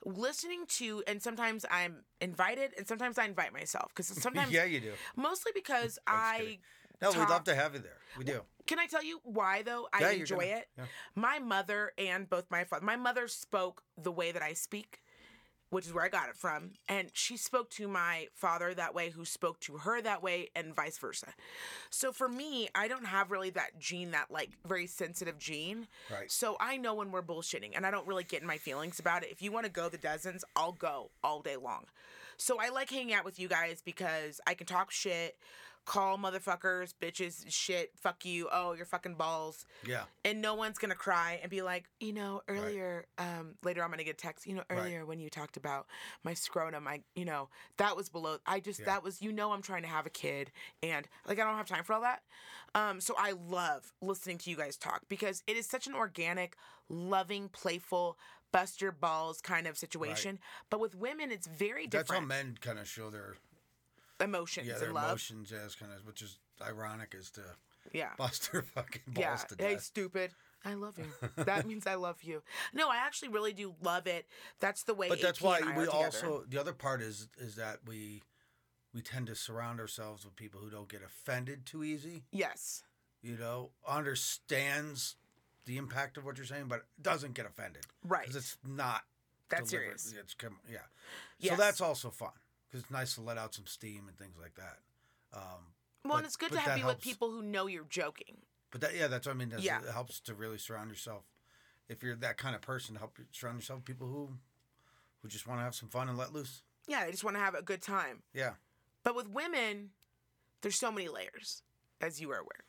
Listening to, and sometimes I'm invited and sometimes I invite myself because sometimes, yeah, you do. mostly because kidding. No, we'd love to have you there. We do. Can I tell you why though? I Yeah, enjoy gonna- it. yeah. My mother and both my father, my mother spoke the way that I speak, which is where I got it from, and she spoke to my father that way, who spoke to her that way, and vice versa. So for me, I don't have really that gene, that like very sensitive gene. Right. So I know when we're bullshitting, and I don't really get in my feelings about it. If you want to go the dozens, I'll go all day long. So I like hanging out with you guys because I can talk shit, call motherfuckers, bitches, shit, fuck you, oh, you're fucking balls. Yeah. And no one's gonna cry and be like, you know, earlier, um, later I'm gonna get text, you know, Right. earlier when you talked about my scrotum, I, you know, that was below, I just, Yeah. that was, you know, I'm trying to have a kid and like, I don't have time for all that. Um, so I love listening to you guys talk because it is such an organic, loving, playful, bust your balls kind of situation. But with women, it's very different. That's how men kind of show their emotions yeah their and love. emotions as kind of which is ironic as to Yeah. bust their fucking balls Yeah. to Hey, stupid. I love you. That means I love you. No, I actually really do love it. That's the way. It is. But that's AP why we also the other part is is that we we tend to surround ourselves with people who don't get offended too easy Yes. you know understands the impact of what you're saying but doesn't get offended Right. because it's not That's delivered- serious. it's yeah Yes. so that's also fun because it's nice to let out some steam and things like that um Well, but- and it's good to have you with people who know you're joking. But that yeah, that's what I mean. That's, Yeah. It helps to really surround yourself. If you're that kind of person, to help you surround yourself with people who who just want to have some fun and let loose. Yeah, they just want to have a good time. Yeah. But with women, there's so many layers, as you are aware.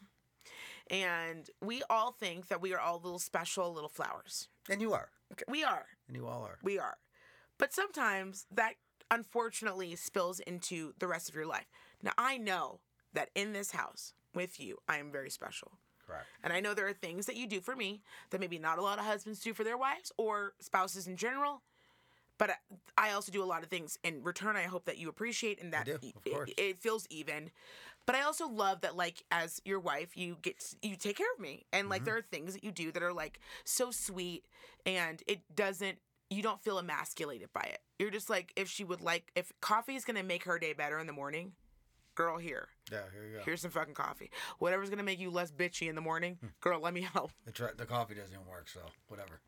And we all think that we are all little special little flowers. And you are. We are. And you all are. We are. But sometimes that unfortunately spills into the rest of your life. Now, I know that in this house with you, I am very special. Correct. And I know there are things that you do for me that maybe not a lot of husbands do for their wives or spouses in general. But I- also do a lot of things in return. I hope that you appreciate and that do, it-. It, feels even. But I also love that, like, as your wife, you get you take care of me, and Mm-hmm. like there are things that you do that are like so sweet, and it doesn't. You don't feel emasculated by it. You're just like, if she would like, if coffee is gonna make her day better in the morning, girl, here, Yeah, here you go. Here's some fucking coffee. Whatever's gonna make you less bitchy in the morning, Hmm. girl, let me help. the, the coffee doesn't even work, so whatever.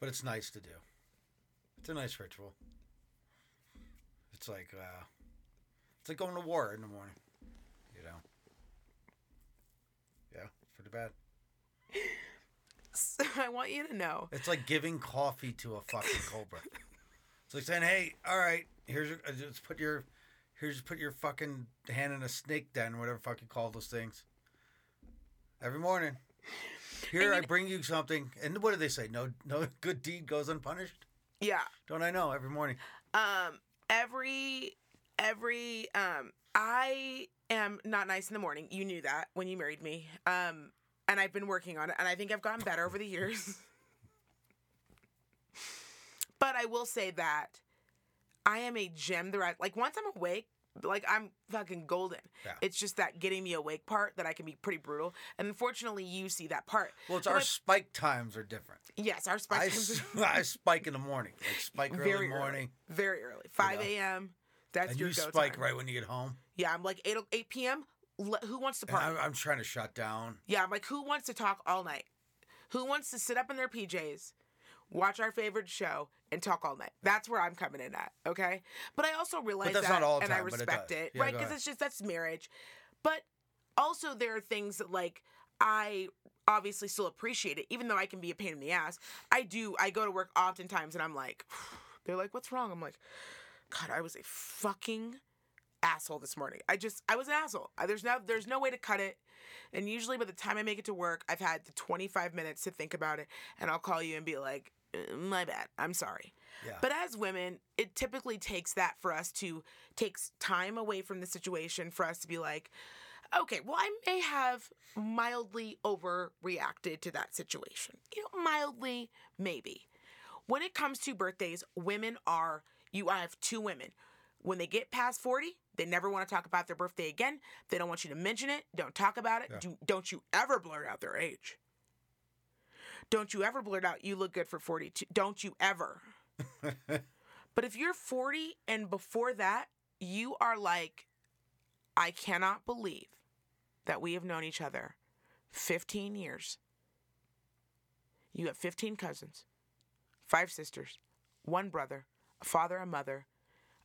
But it's nice to do. It's a nice ritual. It's like uh, it's like going to war in the morning. You know. Yeah, it's pretty bad. I want you to know. It's like giving coffee to a fucking cobra. It's like saying, "Hey, all right, here's your, uh, just put your, here's put your fucking hand in a snake den, whatever fuck you call those things." Every morning, here And I bring you something, and what do they say? No, no good deed goes unpunished. Yeah. Don't I know? Every morning. Um every every um I am not nice in the morning. You knew that when you married me. Um and I've been working on it and I think I've gotten better over the years. but I will say that I am a gem the right like once I'm awake like I'm fucking golden. Yeah. It's just that getting me awake part that I can be pretty brutal. And unfortunately you see that part. Well, it's But our spike times are different. yes, our spike I, times are I spike in the morning, like spike early very morning, early. Very early. 5 a.m. That's and your you spike time. right when you get home. Yeah, I'm like 8, o- 8 p.m. Who wants to party? I'm, I'm trying to shut down. yeah, I'm like, who wants to talk all night? Who wants to sit up in their PJs, watch our favorite show, and talk all night? That's where I'm coming in at, okay? But I also realize that's that, not all and I it respect does. it, Yeah, right? Because it's just that's marriage. But also, there are things that like I obviously still appreciate it, even though I can be a pain in the ass. I do. I go to work oftentimes, and I'm like, they're like, "What's wrong?" I'm like, God, I was a fucking asshole this morning. I just I was an asshole. I- There's no there's no way to cut it. And usually by the time I make it to work, I've had the 25 minutes to think about it and I'll call you and be like, "Uh, "My bad. I'm sorry." Yeah. But as women, it typically takes that for us to takes time away from the situation for us to be like, "Okay, well I may have mildly overreacted to that situation." You know, mildly maybe. When it comes to birthdays, women are you I have two women. When they get past 40, they never want to talk about their birthday again. They don't want you to mention it. Don't talk about it. Yeah. Do, don't you ever blurt out their age. Don't you ever blurt out you look good for 42. Don't you ever. but if you're 40 and before that, you are like I cannot believe that we have known each other 15 years. You have 15 cousins, five sisters, one brother, a father and mother,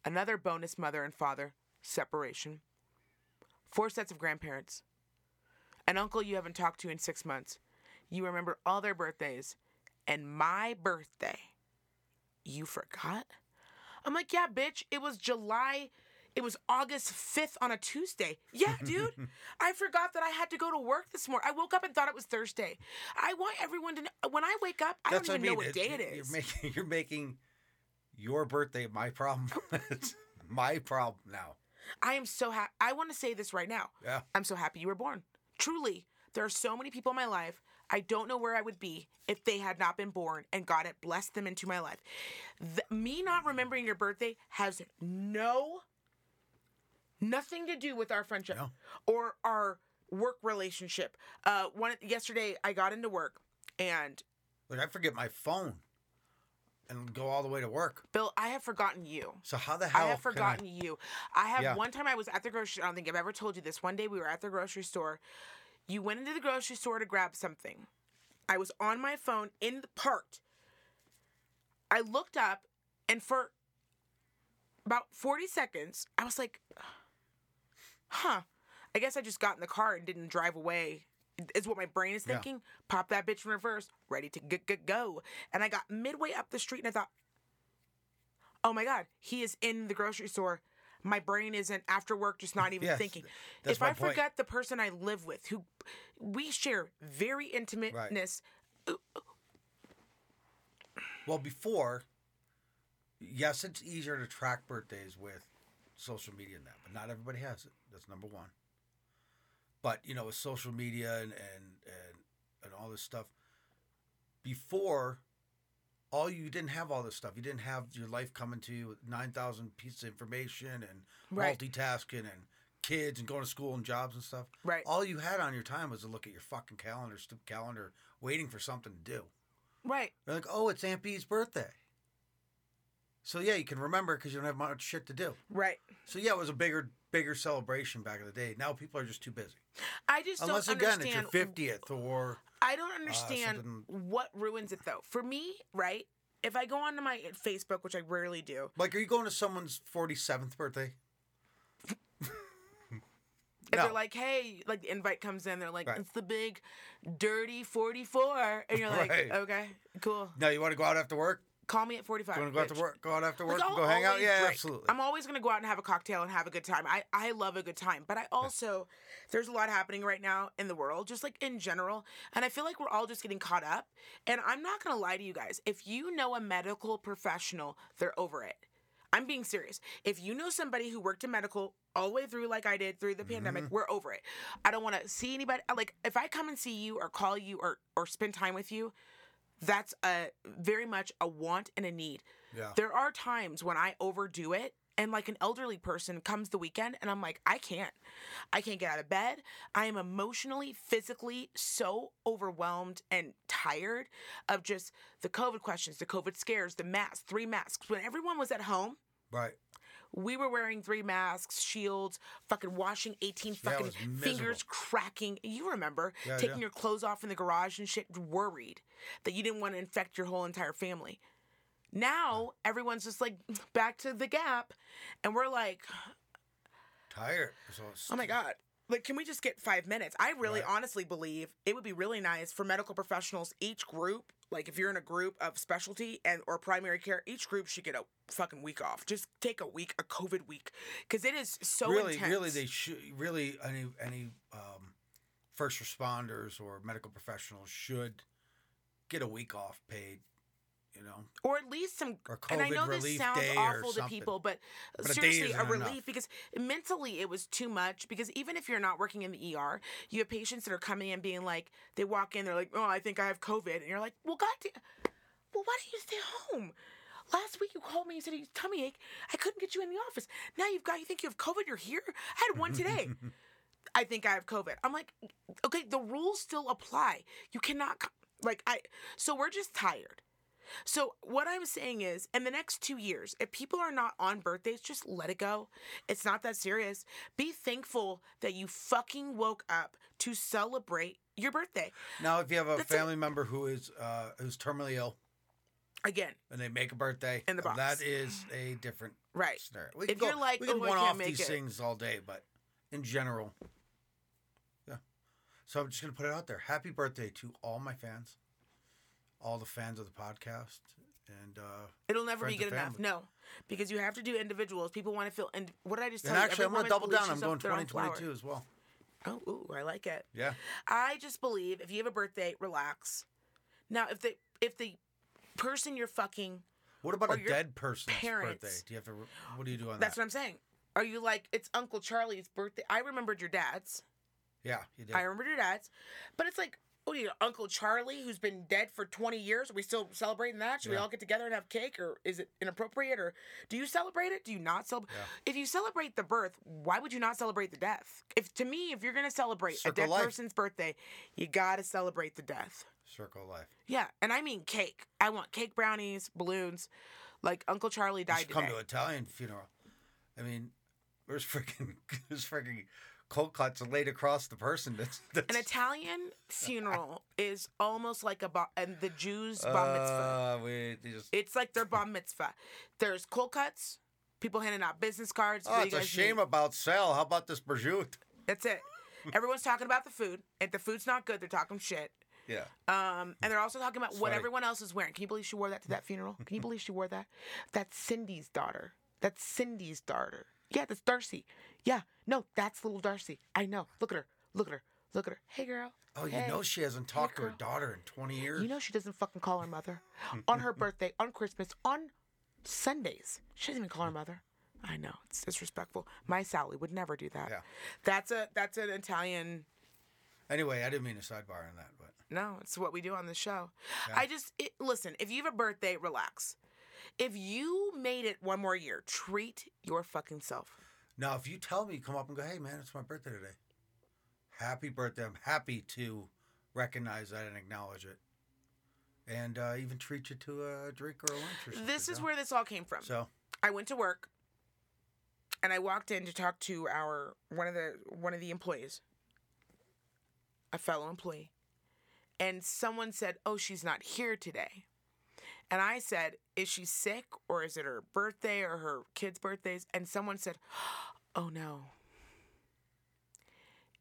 another bonus mother and father, separation, four sets of grandparents, an uncle you haven't talked to in six months. You remember all their birthdays, and my birthday, you forgot? I'm like, yeah, bitch, it was July. It was August 5th on a Tuesday. Yeah, dude. I forgot that I had to go to work this morning. I woke up and thought it was Thursday. I want everyone to know. When I wake up, I That's don't even I know mean. what day It's- You're making you're making your birthday my problem. it's my problem now. I am so happy. I want to say this right now. Yeah. I'm so happy you were born. Truly, there are so many people in my life. I don't know where I would be if they had not been born and God had blessed them into my life. Th- me not remembering your birthday has no, nothing to do with our friendship No. or our work relationship. Uh, one yesterday, I got into work and Like I forget my phone and go all the way to work. Bill, I have forgotten you. So how the hell I have forgotten you. I have Yeah. one time I was at the grocery. I don't think I've ever told you this. One day we were at the grocery store. You went into the grocery store to grab something. I was on my phone in the part. I looked up, and for about forty seconds, I was like, "Huh." I guess I just got in the car and didn't drive away. Is what my brain is Yeah. thinking. Pop that bitch in reverse, ready to g- g- go. And I got midway up the street and I thought, oh my god, he is in the grocery store. My brain isn't after work, just not even Yes, thinking. if I point. forget the person I live with, who we share very intimateness, Well, before, yes, it's easier to track birthdays with social media now, but not everybody has it. That's number one. But you know, with social media and and and, and all this stuff, before, all you didn't have all this stuff. You didn't have your life coming to you with nine thousand pieces of information and Right. multitasking and kids and going to school and jobs and stuff. right? All you had on your time was to look at your fucking calendar, stupid calendar, waiting for something to do. Right. They're like, oh, it's Aunt B's birthday. So yeah, you can remember because you don't have much shit to do. Right. So yeah, it was a bigger, bigger celebration back in the day. Now people are just too busy. I just Unless don't again, it's your fiftieth or I don't uh, understand something- what ruins it though. For me, right? if I go onto my Facebook, which I rarely do, Like, are you going to someone's 47th birthday? if No. they're like, hey, like the invite comes in, they're like, Right. it's the big dirty 44. And you're like, Right. okay, cool. Now you want to go out after work? Call me at 45. You want to go out to work? Go out after work? and I'll go hang out? Yeah, drink. absolutely. I'm always gonna go out and have a cocktail and have a good time. I, I love a good time, but I also there's a lot happening right now in the world, just like in general, and I feel like we're all just getting caught up. And I'm not gonna lie to you guys. If you know a medical professional, they're over it. I'm being serious. If you know somebody who worked in medical all the way through, like I did through the pandemic, Mm-hmm. we're over it. I don't want to see anybody. Like if I come and see you or call you or or spend time with you, that's a very much a want and a need. yeah. There are times when I overdo it and like an elderly person comes the weekend and I'm like, I can't. I can't get out of bed. I am emotionally, physically so overwhelmed and tired of just the COVID questions, the COVID scares, the masks, three masks. When everyone was at home, Right. We were wearing three masks, shields, fucking washing 18 fucking fingers cracking. You remember Yeah, taking yeah. your clothes off in the garage and shit, worried that you didn't want to infect your whole entire family. Now everyone's just like back to the gap, and we're like, Tired. So oh my god. Like, can we just get five minutes? I really Right. honestly believe it would be really nice for medical professionals, each group, like if you're in a group of specialty and or primary care, each group should get a fucking week off. Just take a week, a COVID week. Because it is so really, intense. really, they should. Really, any any um, first responders or medical professionals should get a week off paid. You know, or at least some Or and I know this sounds awful to people, but, But seriously, a, isn't relief enough. because mentally it was too much. Because even if you're not working in the ER, you have patients that are coming in being like, they walk in, they're like, oh, I think I have COVID, and you're like, well, God, well, why don't you stay home? Last week you called me and said you tummy ache. I couldn't get you in the office. Now you've got you think you have COVID. You're here. I had one today. I think I have COVID. I'm like, okay, the rules still apply. You cannot like I. So we're just tired. So what I'm saying is, in the next two years, if people are not on birthdays, just let it go. It's not that serious. Be thankful that you fucking woke up to celebrate your birthday. now if you have a That's it. family member who is uh, who's terminally ill Again, and they make a birthday, In the box. that is a different right? scenario. We If can you're go- like, we can "Oh, one off these it." things all day, but in general, yeah. So I'm just gonna put it out there. Happy birthday to all my fans, all the fans of the podcast, and uh, It'll never be good enough. No, because you have to do individuals. People want to feel. And what did I just tell and you? actually I'm gonna woman double down. I'm going their own flower. 2022 as well. Oh, ooh, I like it. Yeah. I just believe if you have a birthday, relax. Now, if the if the person you're fucking, What about a dead person's parents. birthday? Do you have to? What do you do on that's that? That's what I'm saying. Are you like it's Uncle Charlie's birthday? I remembered your dad's. Yeah, you did. I remembered your dad's, but it's like. Oh, you Uncle Charlie, who's been dead for 20 years. Are we still celebrating that? Should we all get together and have cake? Or is it inappropriate? Or do you celebrate it? Do you not celebrate? Yeah. If you celebrate the birth, why would you not celebrate the death? If to me, if you're gonna celebrate Circle a dead life. person's birthday, you gotta celebrate the death. Circle life. Yeah, and I mean cake. I want cake, brownies, balloons. Like Uncle Charlie died. You should come to Italian funeral. I mean, there's freaking there's freaking cold cuts are laid across the person. That's, that's An Italian funeral is almost like a bar, and the Jews bar mitzvah. Uh, we just, It's like their bar mitzvah. There's cold cuts, people handing out business cards. oh, it's a shame need? about Sal. How about this prosciutto? That's it. Everyone's talking about the food. If the food's not good, they're talking shit. Yeah. Um, and they're also talking about It's what everyone else is wearing. Can you believe she wore that to that funeral? Can you believe she wore that? That's Cindy's daughter. That's Cindy's daughter. Yeah, that's Darcy. Yeah, no, that's little Darcy. I know. Look at her. Look at her. Look at her. Hey, girl. Oh, you Hey. know she hasn't talked to her daughter in 20 years. You know she doesn't fucking call her mother on her birthday, on Christmas, on Sundays. She doesn't even call her mother. I know it's disrespectful. My Sally would never do that. Yeah. That's a that's an Italian. Anyway, I didn't mean to sidebar on that, but No, it's what we do on the show. Yeah. I just it, listen. If you have a birthday, relax. If you made it one more year, treat your fucking self. now if you tell me, come up and go, hey man, it's my birthday today. Happy birthday! I'm happy to recognize that and acknowledge it, and uh, even treat you to a drink or a lunch or something. This is where this all came from. So I went to work and I walked in to talk to our one of the one of the employees, a fellow employee. And someone said, "Oh, she's not here today." And I said, Is she sick or is it her birthday or her kids' birthdays? And someone said, Oh no.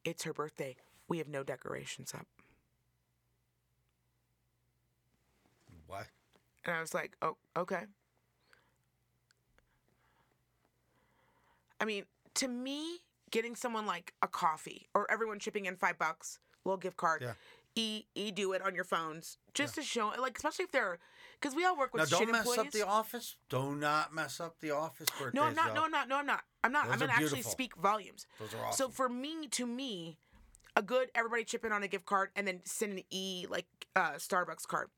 It's her birthday. We have no decorations up. What? And I was like, Oh, okay. I mean, to me, getting someone like a coffee or everyone chipping in five bucks, little gift card, Yeah. e e do it on your phones just to show like especially if they're because we all work with Now don't mess employees. up the office. Do not mess up the office birthdays. no, I'm not. though. No, I'm not. No, I'm not. I'm not. Those I'm gonna actually speak volumes. Those are So for me, to me, a good everybody chip in on a gift card and then send an e like uh, Starbucks card.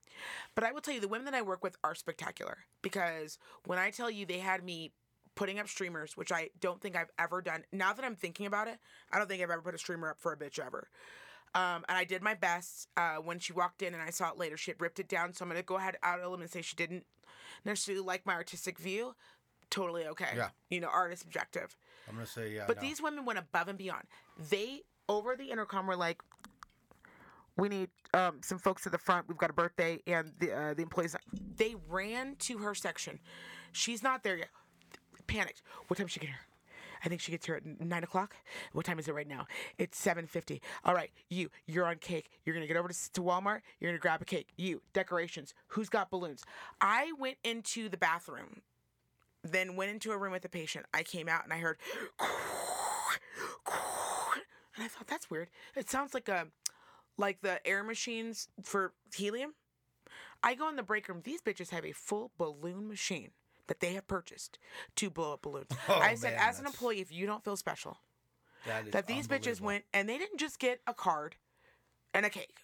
But I will tell you, the women that I work with are spectacular because when I tell you they had me putting up streamers, which I don't think I've ever done. Now that I'm thinking about it, I don't think I've ever put a streamer up for a bitch ever. Um, and I did my best. Uh, when she walked in and I saw it later, she had ripped it down. So I'm gonna go ahead out of limb and say she didn't necessarily like my artistic view. Totally okay. Yeah. You know, art is subjective. I'm gonna say yeah. But no. these women went above and beyond. They over the intercom were like, "We need um, some folks at the front. We've got a birthday, and the uh, the employees." They ran to her section. She's not there yet. Panicked. What time she get here? I think she gets here at nine o'clock. What time is it right now? It's seven fifty. All right, you, you're on cake. You're gonna get over to, to Walmart. You're gonna grab a cake. You, decorations. Who's got balloons? I went into the bathroom, then went into a room with a patient. I came out and I heard, and I thought that's weird. It sounds like a, like the air machines for helium. I go in the break room. These bitches have a full balloon machine that they have purchased to blow up balloons. Oh, I said, man, as an that's- employee, if you don't feel special, that, is that these bitches unbelievable. went and they didn't just get a card and a cake,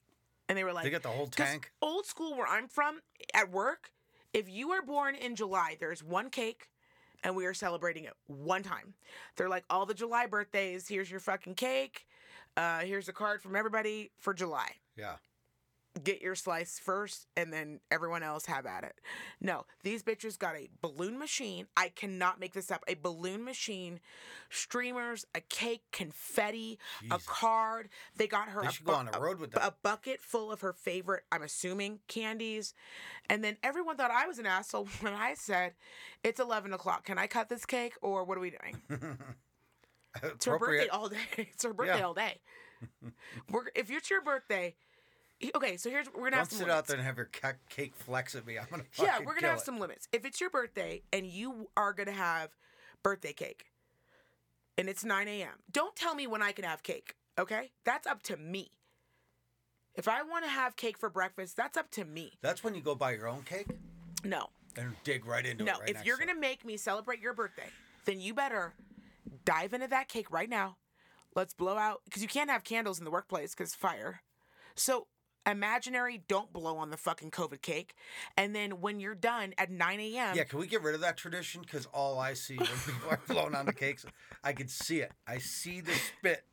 and they were like, They got the whole 'cause tank. Old school where I'm from at work, if you are born in July, there's one cake and we are celebrating it one time. They're like, all the July birthdays, here's your fucking cake. Uh, here's a card from everybody for July. Yeah. Get your slice first and then everyone else have at it. No, these bitches got a balloon machine. I cannot make this up. A balloon machine, streamers, a cake, confetti, a card. They got her They a should go on a road with bu- that. a bucket full of her favorite, I'm assuming, candies. And then everyone thought I was an asshole when I said, It's 11 o'clock. Can I cut this cake or what are we doing? It's her birthday all day. It's her birthday Yeah. all day. we're, if it's your birthday, okay, so here's, we're going to have Don't some sit out there and have your cake flex at me. I'm gonna. Yeah, we're kill have it. some limits. If it's your birthday and you are to have birthday cake and it's 9 a.m., don't tell me when I can have cake, okay? That's up to me. If I want to have cake for breakfast, that's up to me. That's when you go buy your own cake No, and dig right into no. it. Right if you're to make me celebrate your birthday, then you better dive into that cake right now. Let's blow out, because you can't have candles in the workplace because fire. So, imaginary, don't blow on the fucking COVID cake. And then when you're done at 9 a.m., Yeah, can we get rid of that tradition? Because all I see when people are blowing on the cakes, I can see it. I see the spit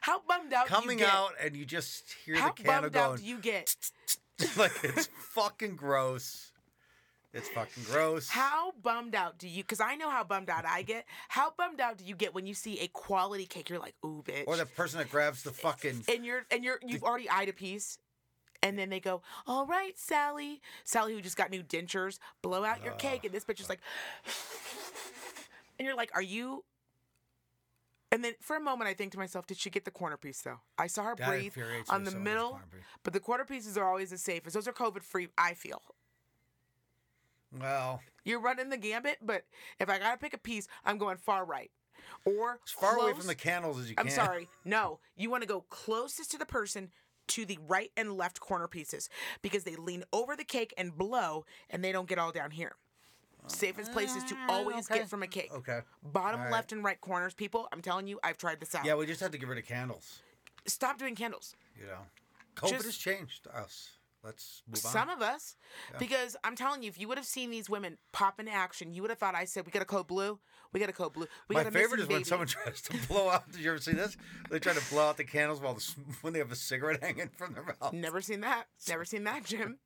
how bummed out do you coming out, and you just hear How the candle bummed out going. do you get? like it's fucking gross. It's fucking gross. How bummed out do you? Because I know how bummed out I get. How bummed out do you get when you see a quality cake? You're like, ooh, bitch. Or the person that grabs the fucking. and you're and you're you've already eyed a piece. And then they go, all right, Sally. Sally, who just got new dentures, blow out your cake. And this bitch is like, and you're like, are you? And then for a moment, I think to myself, did she get the corner piece though? I saw her That breathe infuriates on the so much, middle, but the quarter pieces are always the safest. Those are COVID free. I feel. Well, You're running the gambit, but if I gotta pick a piece, I'm going far right. Or as far away from close- the candles as you can. I'm sorry. No, you want to go closest to the person to the right and left corner pieces because they lean over the cake and blow, and they don't get all down here. Safest places to ah, always okay. get from a cake. Okay. Bottom All right. left and right corners, people. I'm telling you, I've tried this out. Yeah, we just had to get rid of candles. Stop doing candles. You know, COVID Just- has changed us. Let's move on. Some of us, because I'm telling you, if you would have seen these women pop into action, you would have thought I said, "We got a code blue. We got a code blue. We My favorite is when someone tries to blow out. Did you ever see this? They try to blow out the candles while the, when they have a cigarette hanging from their mouth. Never seen that. Never seen that, Jim.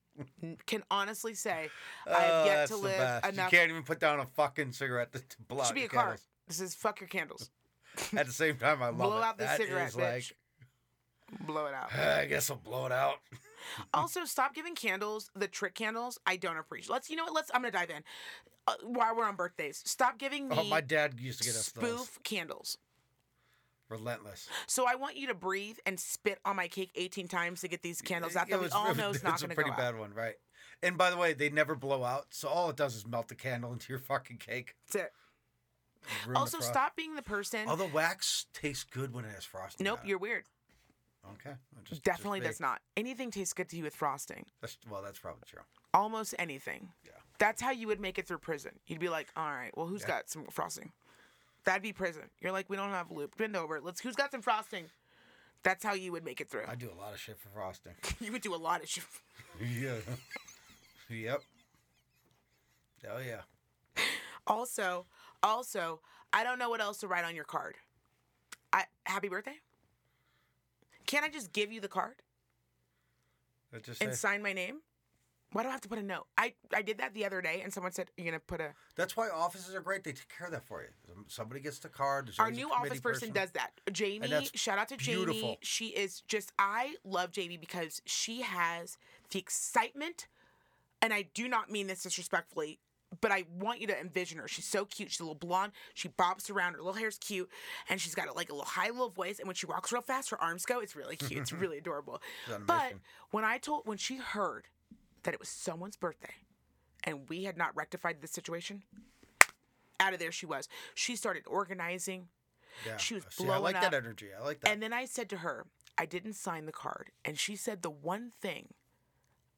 Can honestly say I Oh, have yet to live best. enough. You can't even put down a fucking cigarette to, to blow out should be your a candles. This is fuck your candles. At the same time, I love Blow it. out the That cigarette, bitch. Blow it out. I guess I'll blow it out. Also, stop giving candles, the trick candles. I don't appreciate. Let's, you know what? Let's. I'm gonna dive in. Uh, while we're on birthdays, stop giving me Oh, my dad used to get us spoof those. candles. Relentless. So I want you to breathe and spit on my cake 18 times to get these candles out that we was- all it know is not a going to pretty go out. bad one, right? And by the way, they never blow out, so all it does is melt the candle into your fucking cake. That's it. Also, stop being the person. Although wax tastes good when it has frosting. nope, you're weird. Okay. Just- Definitely just does not. Anything tastes good to you with frosting. That's, well, that's probably true. Almost anything. Yeah. That's how you would make it through prison. You'd be like, all right, well, who's Yeah. got some frosting? That'd be prison. You're like, we don't have loop. Bend over. Let's. Who's got some frosting? That's how you would make it through. I do a lot of shit for frosting. you would do a lot of shit. yeah. yep. Oh yeah. Also, also, I don't know what else to write on your card. I happy birthday. Can't I just give you the card uh, just and sign my name? Why do I have to put a note? I, I did that the other day, and someone said you're gonna put a. That's why offices are great. They take care of that for you. Somebody gets the card. Our new office person, does that. Jamie, shout out to Jamie. She is just. I love Jamie because she has the excitement, and I do not mean this disrespectfully. But I want you to envision her. She's so cute. She's a little blonde. She bobs around. Her little hair's cute, and she's got like a little high little voice. And when she walks real fast, her arms go. It's really cute. It's really adorable. She's on a But when I told, when she heard that it was someone's birthday, and we had not rectified the situation, out of there she was. She started organizing. Yeah. she was See, I blowing like that energy. I like that. And then I said to her, I didn't sign the card. And she said the one thing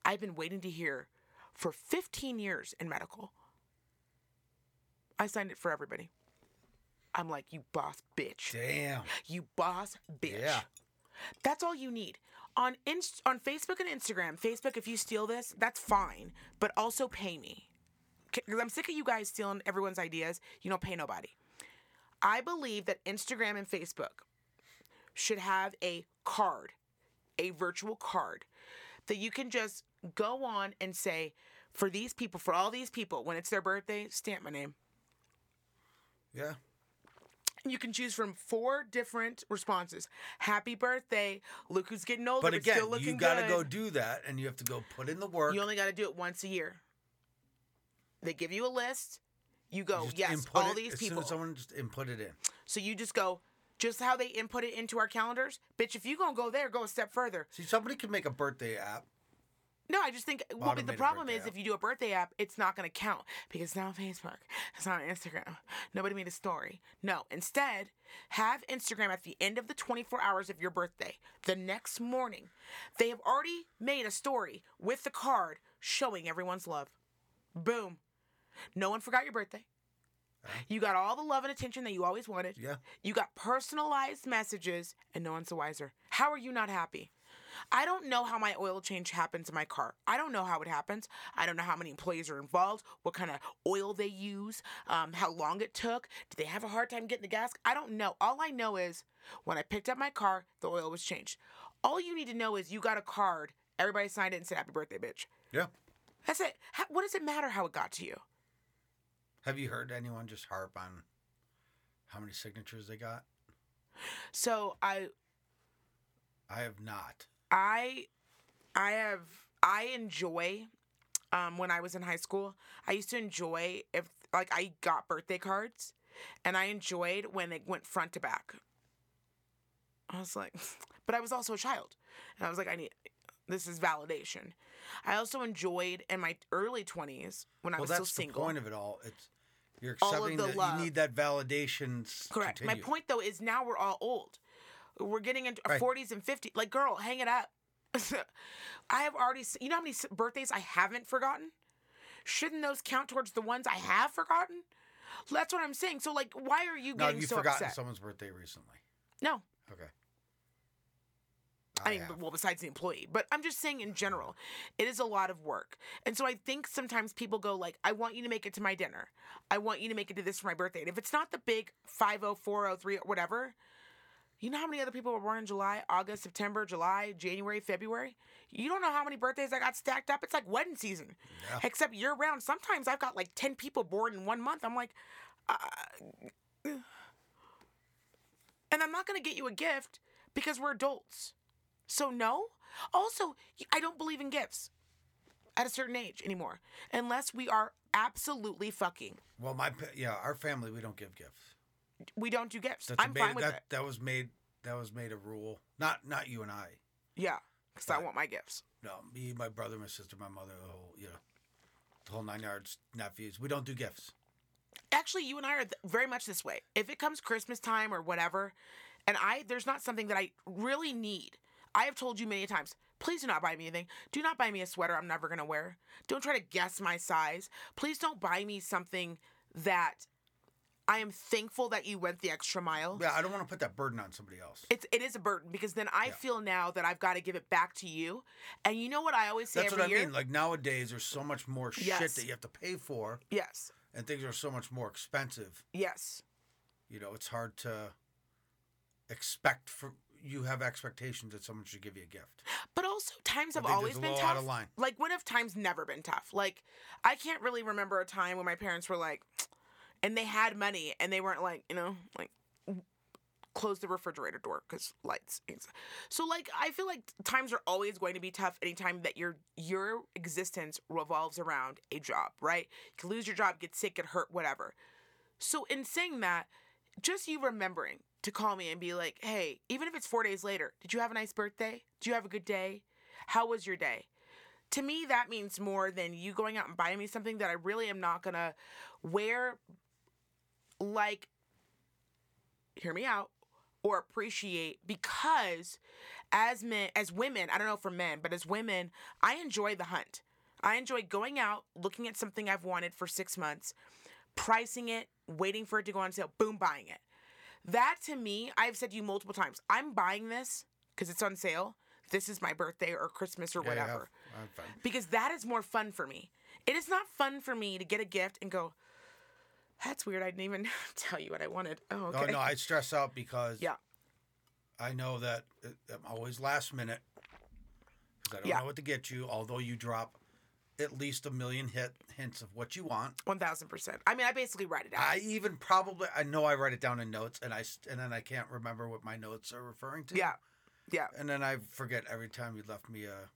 I've been waiting to hear for 15 years in medical. I signed it for everybody. I'm like, you boss bitch. Damn. You boss bitch. Yeah. That's all you need. On Inst- on Facebook and Instagram, Facebook, if you steal this, that's fine, but also pay me. Because I'm sick of you guys stealing everyone's ideas. You don't pay nobody. I believe that Instagram and Facebook should have a card, a virtual card, that you can just go on and say, for these people, for all these people, when it's their birthday, stamp my name. Yeah. You can choose from four different responses. Happy birthday. Look who's getting older, But but, again, still looking you got to good. go do that, and you have to go put in the work. You only got to do it once a year. They give you a list. You go, Just yes, all it these as people. Soon as someone just input it in. so you just go, just how they input it into our calendars. Bitch, if you going to go there, go a step further. See, somebody could make a birthday app. No, I just think well, the problem is app. if you do a birthday app, it's not going to count because it's not on Facebook, it's not on Instagram. Nobody made a story. No, instead, have Instagram at the end of the 24 hours of your birthday. The next morning, they have already made a story with the card showing everyone's love. Boom. No one forgot your birthday. Uh-huh. You got all the love and attention that you always wanted. Yeah. You got personalized messages, and no one's the wiser. How are you not happy? I don't know how my oil change happens in my car. I don't know how it happens. I don't know how many employees are involved, what kind of oil they use, um, how long it took. Did they have a hard time getting the gas? I don't know. All I know is when I picked up my car, the oil was changed. All you need to know is you got a card. Everybody signed it and said, Happy birthday, bitch. Yeah. That's it. How, what does it matter how it got to you? Have you heard anyone just harp on how many signatures they got? So I I have not. I I have I enjoy um when I was in high school, I used to enjoy if like I got birthday cards and I enjoyed when it went front to back. I was like but I was also a child. And I was like I need this is validation. I also enjoyed in my early 20s when I Well, was still single. that's the point of it all. It's you're All of accepting the that love. you need that validation. Correct. My continue. point though is now we're all old. We're getting into Right. 40s and 50s. Like, girl, hang it up. I have already, you know how many birthdays I haven't forgotten? Shouldn't those count towards the ones I have forgotten? That's what I'm saying. So, like, why are you have getting you so forgotten someone's birthday recently? No. Okay. I mean, have. well, besides the employee, but I'm just saying in general, it is a lot of work. And so I think sometimes people go like, I want you to make it to my dinner. I want you to make it to this for my birthday. And if it's not the big 50403 or whatever, you know how many other people were born in July, August, September, July, January, February? You don't know how many birthdays I got stacked up. It's like wedding season, Yeah. except year round. Sometimes I've got like 10 people born in one month. I'm like, uh, and I'm not going to get you a gift because we're adults. So, no, Also, I don't believe in gifts at a certain age anymore, unless we are absolutely fucking. Well, my yeah, our family we don't give gifts. We don't do gifts. That's I'm made, fine with that, it. That was made. That was made a rule. Not not you and I. Yeah, because I want my gifts. No, me, my brother, my sister, my mother, the whole you know, the whole nine yards. Nephews. We don't do gifts. Actually, you and I are th- very much this way. If it comes Christmas time or whatever, and I there's not something that I really need. I have told you many times, please do not buy me anything. Do not buy me a sweater I'm never gonna wear. Don't try to guess my size. Please don't buy me something that I am thankful that you went the extra mile. Yeah, I don't want to put that burden on somebody else. It's it is a burden because then I Yeah. feel now that I've got to give it back to you. And you know what I always say That's what I year? mean. Like nowadays, there's so much more shit that you have to pay for, yes. and things are so much more expensive. Yes. You know, it's hard to expect for you have expectations that someone should give you a gift. But also times have always been tough. out of line. Like when have times never been tough? Like I can't really remember a time when my parents were like and they had money and they weren't like, you know, like close the refrigerator door because lights. So like I feel like times are always going to be tough anytime that your your existence revolves around a job, right? You can lose your job, get sick, get hurt, whatever. So in saying that, just you remembering to call me and be like, hey, even if it's four days later, did you have a nice birthday? Did you have a good day? How was your day? To me, that means more than you going out and buying me something that I really am not gonna wear, like, hear me out, or appreciate because as men, as women, I don't know for men, but as women, I enjoy the hunt. I enjoy going out, looking at something I've wanted for six months, pricing it, waiting for it to go on sale, boom, buying it. That to me, I've said to you multiple times, I'm buying this because it's on sale. This is my birthday or Christmas or Yeah, yeah, whatever. I'm fine. Because that is more fun for me. It is not fun for me to get a gift and go, that's weird. I didn't even tell you what I wanted. Oh, oh okay. No, no, I stress out because Yeah. I know that uh, I'm always last minute because I don't Yeah. know what to get you. Although you drop at least a million hit hints of what you want. 1000%. I mean, I basically write it out. I even probably I know I write it down in notes and I and then I can't remember what my notes are referring to. yeah. Yeah. And then I forget every time you left me a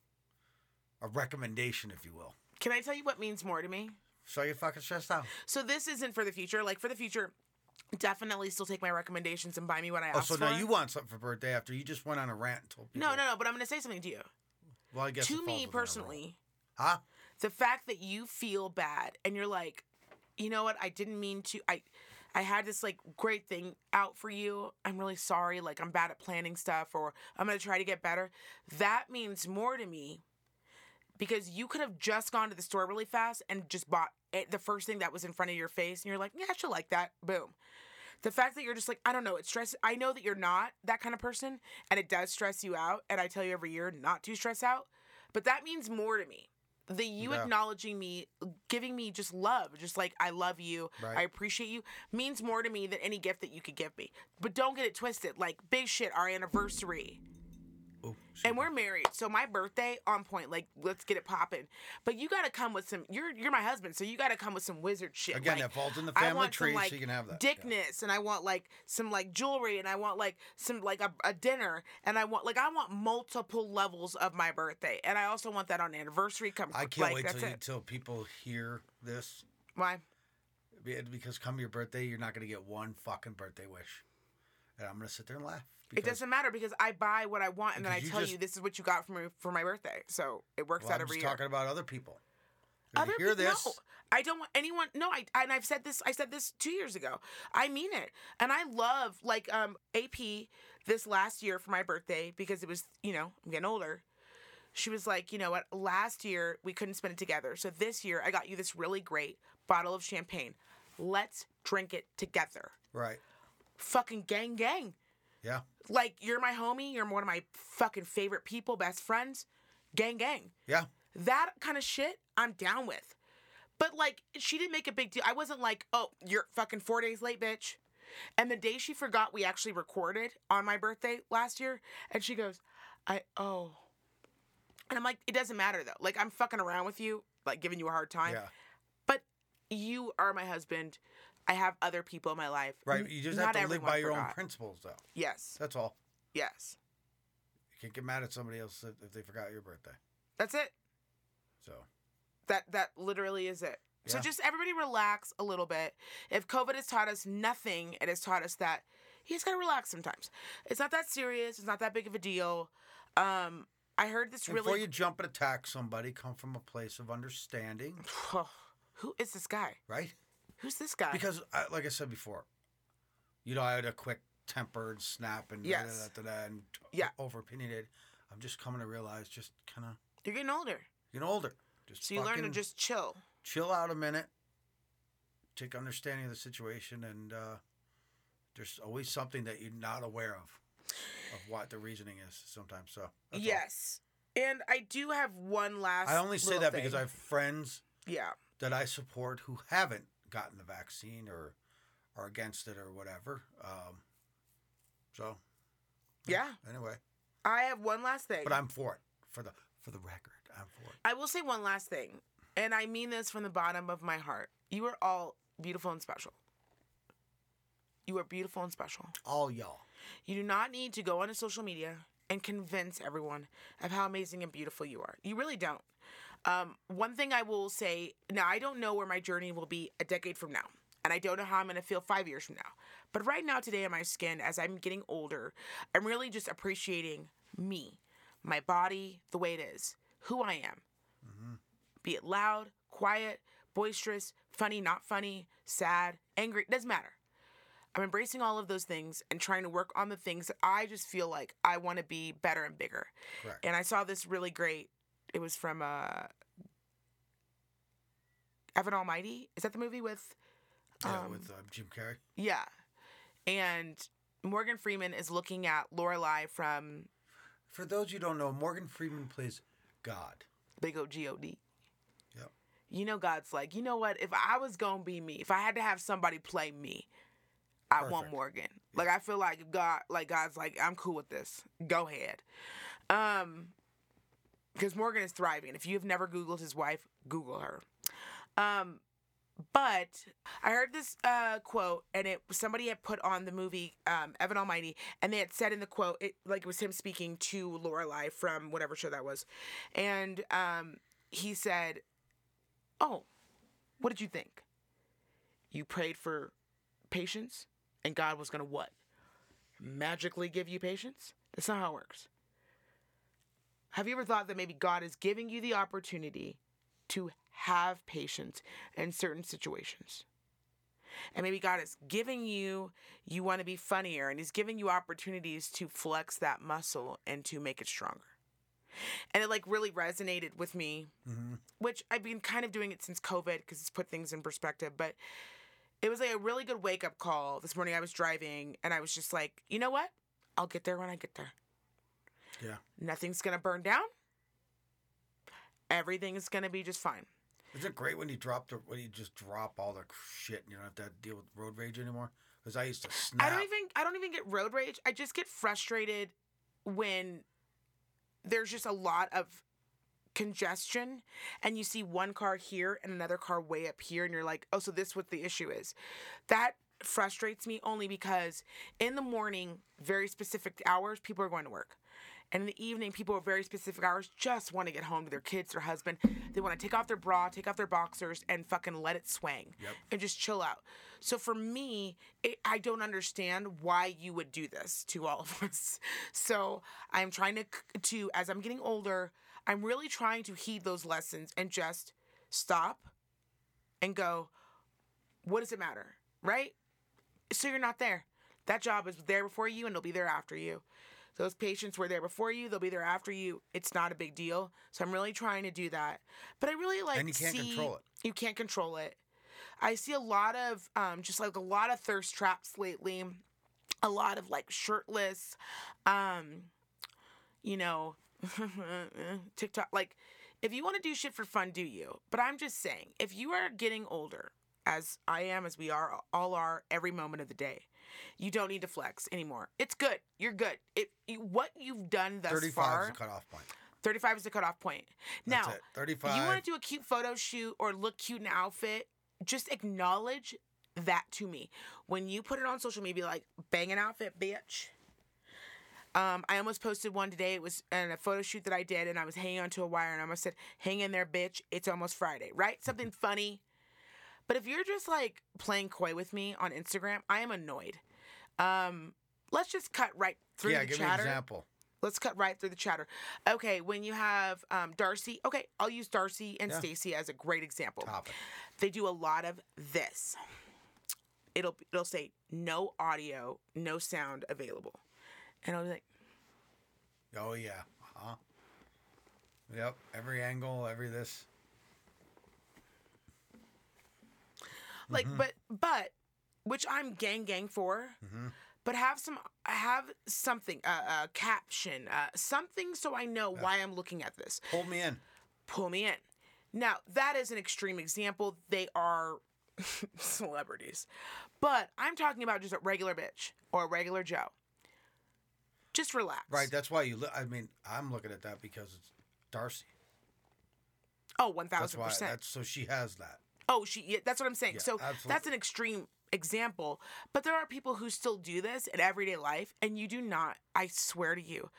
a recommendation, if you will. Can I tell you what means more to me? So you're fucking stressed out. So this isn't for the future. Like for the future, definitely still take my recommendations and buy me what I Oh, asked so for. now you want something for birthday after you just went on a rant and told people. no, no, no. But I'm going to say something to you. Well, I guess to me within our role. personally, huh? the fact that you feel bad and you're like, you know what? I didn't mean to. I, I had this like great thing out for you. I'm really sorry. Like I'm bad at planning stuff, or I'm gonna try to get better. That means more to me because you could have just gone to the store really fast and just bought it, the first thing that was in front of your face, and you're like, yeah, I should like that. Boom. The fact that you're just like, I don't know, it stress. I know that you're not that kind of person, and it does stress you out. And I tell you every year not to stress out, but that means more to me. The you Yeah. acknowledging me, giving me just love, just like I love you, Right. I appreciate you, means more to me than any gift that you could give me. But don't get it twisted. Like big shit, our anniversary, Oh, and we're married, so my birthday on point. Like let's get it popping. But you got to come with some. You're you're my husband, so you got to come with some wizard shit. again, like, that falls in the family tree, some like so you can have that. Yeah. dickness, and I want like some like jewelry, and I want like some like a, a dinner, and I want like I want multiple levels of my birthday, and I also want that on anniversary. Come, I can't like, wait till, you, till people hear this Why? Because come your birthday, you're not gonna get one fucking birthday wish, and I'm gonna sit there and laugh. It doesn't matter because I buy what I want, and then I you tell just- you this is what you got for me for my birthday. So it works Well, out I'm every just year. talking about other people. Other hear people, this, no, I don't want anyone. No, I and I've said this. I said this two years ago. I mean it, and I love like um AP this last year for my birthday because it was you know I'm getting older. She was like, you know what? Last year we couldn't spend it together, so this year I got you this really great bottle of champagne. Let's drink it together. right? Fucking gang, gang. Yeah, Like you're my homie. You're one of my fucking favorite people, best friends. Gang, gang yeah. that kind of shit I'm down with. But like she didn't make a big deal. I wasn't like, "Oh, you're fucking 4 days late, bitch." And the day she forgot we actually recorded on my birthday last year and she goes, "I oh." And I'm like, "It doesn't matter though. Like I'm fucking around with you, like giving you a hard time. Yeah. But you are my husband. I have other people in my life. Right. You just not have to live by your own principles, though. Yes. That's all. Yes. You can't get mad at somebody else if they forgot your birthday. That's it. So That that literally is it. So just everybody relax a little bit. If COVID has taught us nothing, it has taught us that you just gotta relax sometimes. It's not that serious. It's not that big of a deal. Um, I heard this And before really. you jump and attack somebody, come from a place of understanding, Who is this guy? right? Who's this guy? Because, I, like I said before, you know, I had a quick temper and snap and Yes. da-da-da-da-da and Yeah. over opinionated. I'm just coming to realize, just kind of You're getting older, getting older. Just so you learn to just chill. chill out a minute, take understanding of the situation, and uh, there's always something that you're not aware of, of what the reasoning is sometimes. So that's all. yes, and I do have one last. I only say that because. I have friends Yeah. that I support who haven't gotten the vaccine or are against it or whatever. Um, so Yeah. anyway, I have one last thing. but I'm for it for the for the record. I'm for it. I will say one last thing, and I mean this from the bottom of my heart. You are all beautiful and special. You are beautiful and special. All y'all. You do not need to go onto social media and convince everyone of how amazing and beautiful you are. You really don't. Um, one thing I will say now, I don't know where my journey will be a decade from now. And I don't know how I'm going to feel five years from now. But right now, today, in my skin, as I'm getting older, I'm really just appreciating me, my body, the way it is, who I am. Be it loud, quiet, boisterous, funny, not funny, sad, angry, doesn't matter. I'm embracing all of those things and trying to work on the things that I just feel like I want to be better and bigger. Correct. And I saw this really great. It was from uh, Evan Almighty. Is that the movie with? yeah, um, with uh, Jim Carrey. Yeah, and Morgan Freeman is looking at Lorelai from For those you don't know, Morgan Freeman plays God. Big O G O D. Yep. You know, God's like, you know what? If I was gonna be me, if I had to have somebody play me, I want Perfect. Morgan. Like I feel like God, like God's like, I'm cool with this. Go ahead. Um, because Morgan is thriving. If you have never Googled his wife, Google her. Um, but I heard this uh, quote, and it somebody had put on the movie um, Evan Almighty, and they had said in the quote, it like it was him speaking to Lorelai from whatever show that was, and um, he said, "Oh, what did you think? You prayed for patience, and God was gonna what? Magically give you patience? That's not how it works." Have you ever thought that maybe God is giving you the opportunity to have patience in certain situations? And maybe God is giving you, you want to be funnier, and He's giving you opportunities to flex that muscle and to make it stronger. And it like really resonated with me, hmm which I've been kind of doing it since COVID because it's put things in perspective. But it was like a really good wake up call this morning. I was driving and I was just like, you know what? I'll get there when I get there. Yeah. Nothing's going to burn down. Everything is going to be just fine. Is it great when you drop the when you just drop all the shit and you don't have to deal with road rage anymore? Because I used to snap. I don't even I don't even get road rage. I just get frustrated when there's just a lot of congestion and you see one car here and another car way up here and you're like, "Oh, so this what the issue is." That frustrates me only because in the morning, very specific hours, people are going to work. And in the evening, people at very specific hours just want to get home to their kids, their husband. They want to take off their bra, take off their boxers, and fucking let it swing Yep. and just chill out. So for me, it, I don't understand why you would do this to all of us. So I'm trying to, to as I'm getting older, I'm really trying to heed those lessons and just stop and go, what does it matter? Right? So you're not there. That job is there before you and it'll be there after you. Those patients were there before you, they'll be there after you. It's not a big deal. So I'm really trying to do that. But I really like And you can't see- control it. You can't control it. I see a lot of um, just like a lot of thirst traps lately. A lot of like shirtless, um, you know, TikTok. Like, if you want to do shit for fun, do you? But I'm just saying, if you are getting older, as I am, as we are, all are, every moment of the day, you don't need to flex anymore. It's good. You're good. It, you, what you've done thus 35 far, is the cutoff point. 35 is the cutoff point. That's now, it. 35. you want to do a cute photo shoot or look cute in an outfit, just acknowledge that to me. When you put it on social media, like, bang an outfit, bitch. Um, I almost posted one today. It was in a photo shoot that I did, and I was hanging onto a wire, and I almost said, "Hang in there, bitch! It's almost Friday." Right? Something funny. But if you're just like playing coy with me on Instagram, I am annoyed. Um, let's just cut right through yeah, the give me an chatter. example. Let's cut right through the chatter. Okay, when you have um, Darcey, okay, I'll use Darcey and Yeah. Stacey as a great example. Topic. They do a lot of this. It'll it'll say no audio, no sound available, and I'll be like, Oh yeah. Huh. Yep. Every angle, every this. Like, Mm-hmm. but but, which I'm gang gang for. Mm-hmm. But have some, have something, a uh, uh, caption, uh, something, so I know why I'm looking at this. Hold me in. pull me in. Now, that is an extreme example. They are celebrities. But I'm talking about just a regular bitch or a regular Joe. Just relax. Right. That's why you. Look, I mean, I'm looking at that because it's Darcey. Oh, 1000%. why. That's so she has that. Oh, she yeah, that's what I'm saying. Yeah, so that's an extreme example, but there are people who still do this in everyday life and you do not. I swear to you.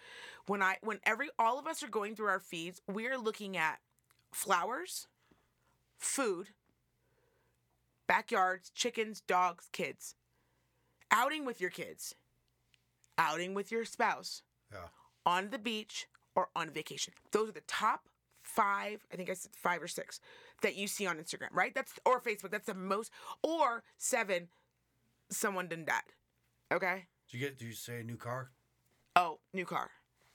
When I when every all of us are going through our feeds, we're looking at flowers, food, backyards, chickens, dogs, kids. Outing with your kids. Outing with your spouse. Yeah. On the beach or on vacation. Those are the top five, I think I said five or six that you see on Instagram, right? That's or Facebook. That's the most or seven, someone done died. Okay? Did you get? Did you say a new car? Oh, new car.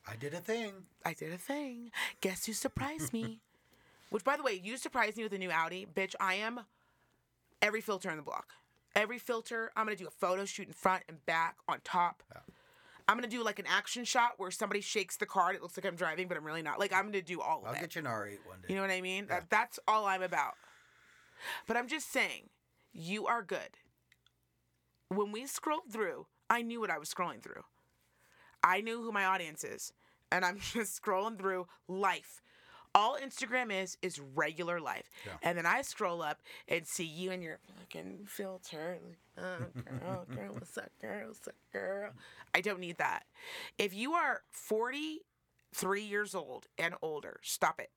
I did a thing. I did a thing. Guess who surprised me? Which, by the way, you surprised me with a new Audi. Bitch, I am every filter in the block. Every filter. I'm to do a photo shoot in front and back, on top. I'm to do like an action shot where somebody shakes the car and it looks like I'm driving, but I'm really not. Like, I'm to do all of it. I'll it. get you an R8 one day. You know what I mean? That, that's all I'm about. But I'm just saying, you are good. When we scrolled through, I knew what I was scrolling through. I knew who my audience is. And I'm just scrolling through life. All Instagram is is regular life. Yeah. And then I scroll up and see you and your fucking filter. Like, oh, girl, girl, what's up, girl? What's up, girl? I don't need that. If you are 43 years old and older, stop it.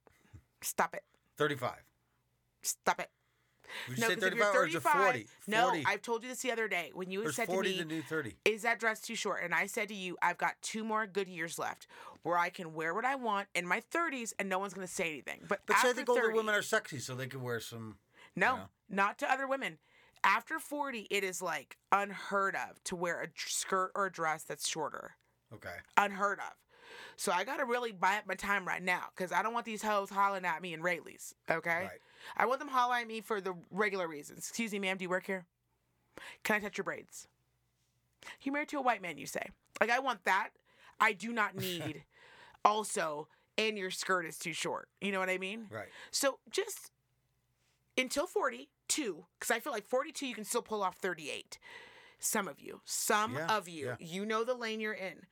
Stop it. 35. Stop it. Would you No, say 'cause if you're 35 or is it 40? No, 40. I've told you this the other day when you There's said 40 to the me, new 30. "Is that dress too short?" And I said to you, "I've got two more good years left, where I can wear what I want in my 30s, and no one's going to say anything." But, But say after I think older women are sexy, so they could wear some. no, know? not to other women. After 40, it is like unheard of to wear a skirt or a dress that's shorter. Okay. Unheard of. So I gotta really buy up my time right now because I don't want these hoes hollering at me in Raley's. Okay. Right. I want them hollering at me for the regular reasons. Excuse me, ma'am, do you work here? Can I touch your braids? You married to a white man, you say. Like, I want that. I do not need also, and your skirt is too short. You know what I mean? Right. So just until 42, because I feel like 42, you can still pull off 38. Some of you, some Yeah, of you, yeah. you know the lane you're in.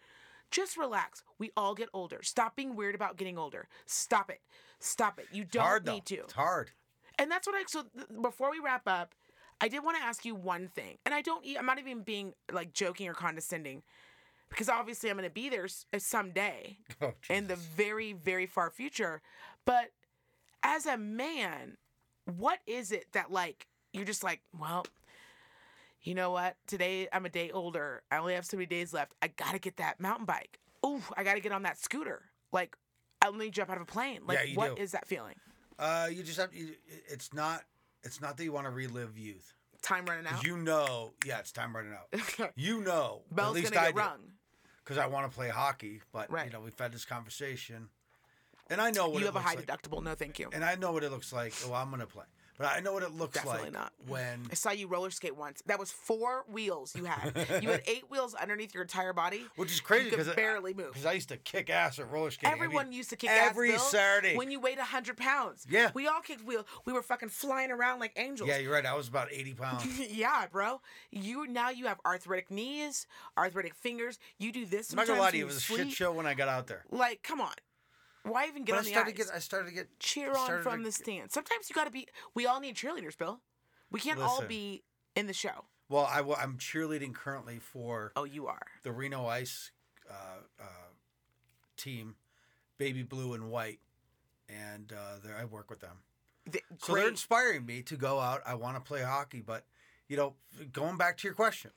Just relax. We all get older. Stop being weird about getting older. Stop it. Stop it. You don't hard, though. need to. It's hard. And that's what I so th- before we wrap up, I did want to ask you one thing. And I don't I'm not even being like joking or condescending because obviously I'm going to be there uh, someday Oh, in the very very far future. But as a man, what is it that like you're just like, well, you know what? Today I'm a day older. I only have so many days left. I got to get that mountain bike. Ooh, I got to get on that scooter. Like let me jump out of a plane. Like Yeah, what do. is that feeling? Uh, you just have. You, it's not. It's not that you want to relive youth. Time running out. You know. Yeah, it's time running out. You know. at least gonna I get rung. Because I want to play hockey, but Right. you know we've had this conversation, and I know what You have a high like. deductible. No, thank you. and I know what it looks like. Oh, I'm gonna play, but I know what it looks Definitely like not. when I saw you roller skate once. That was four wheels you had. you had eight wheels underneath your entire body. Which is crazy because barely move. Because I used to kick ass at roller skating. I mean, Everyone used to kick every ass, Saturday. when you weighed hundred pounds. Yeah. we all kicked wheel. We were fucking flying around like angels. yeah, you're right. I was about 80 pounds. yeah, bro. You now you have arthritic knees, arthritic fingers. You do this. I'm not gonna lie to you, it was a shit show when I got out there. Like, come on. Why even get But I on the started ice? to get. I started to get. Cheer on from to the get- stand. Sometimes you got to be. We all need cheerleaders, Bill. We can't all Listen. be in the show. Well, I, am cheerleading currently for Oh, you are. the Reno Ice uh, uh, team, Baby Blue and White, and uh, there I work with them. The- So they're great. inspiring me to go out. I want to play hockey, but you know, going back to your question,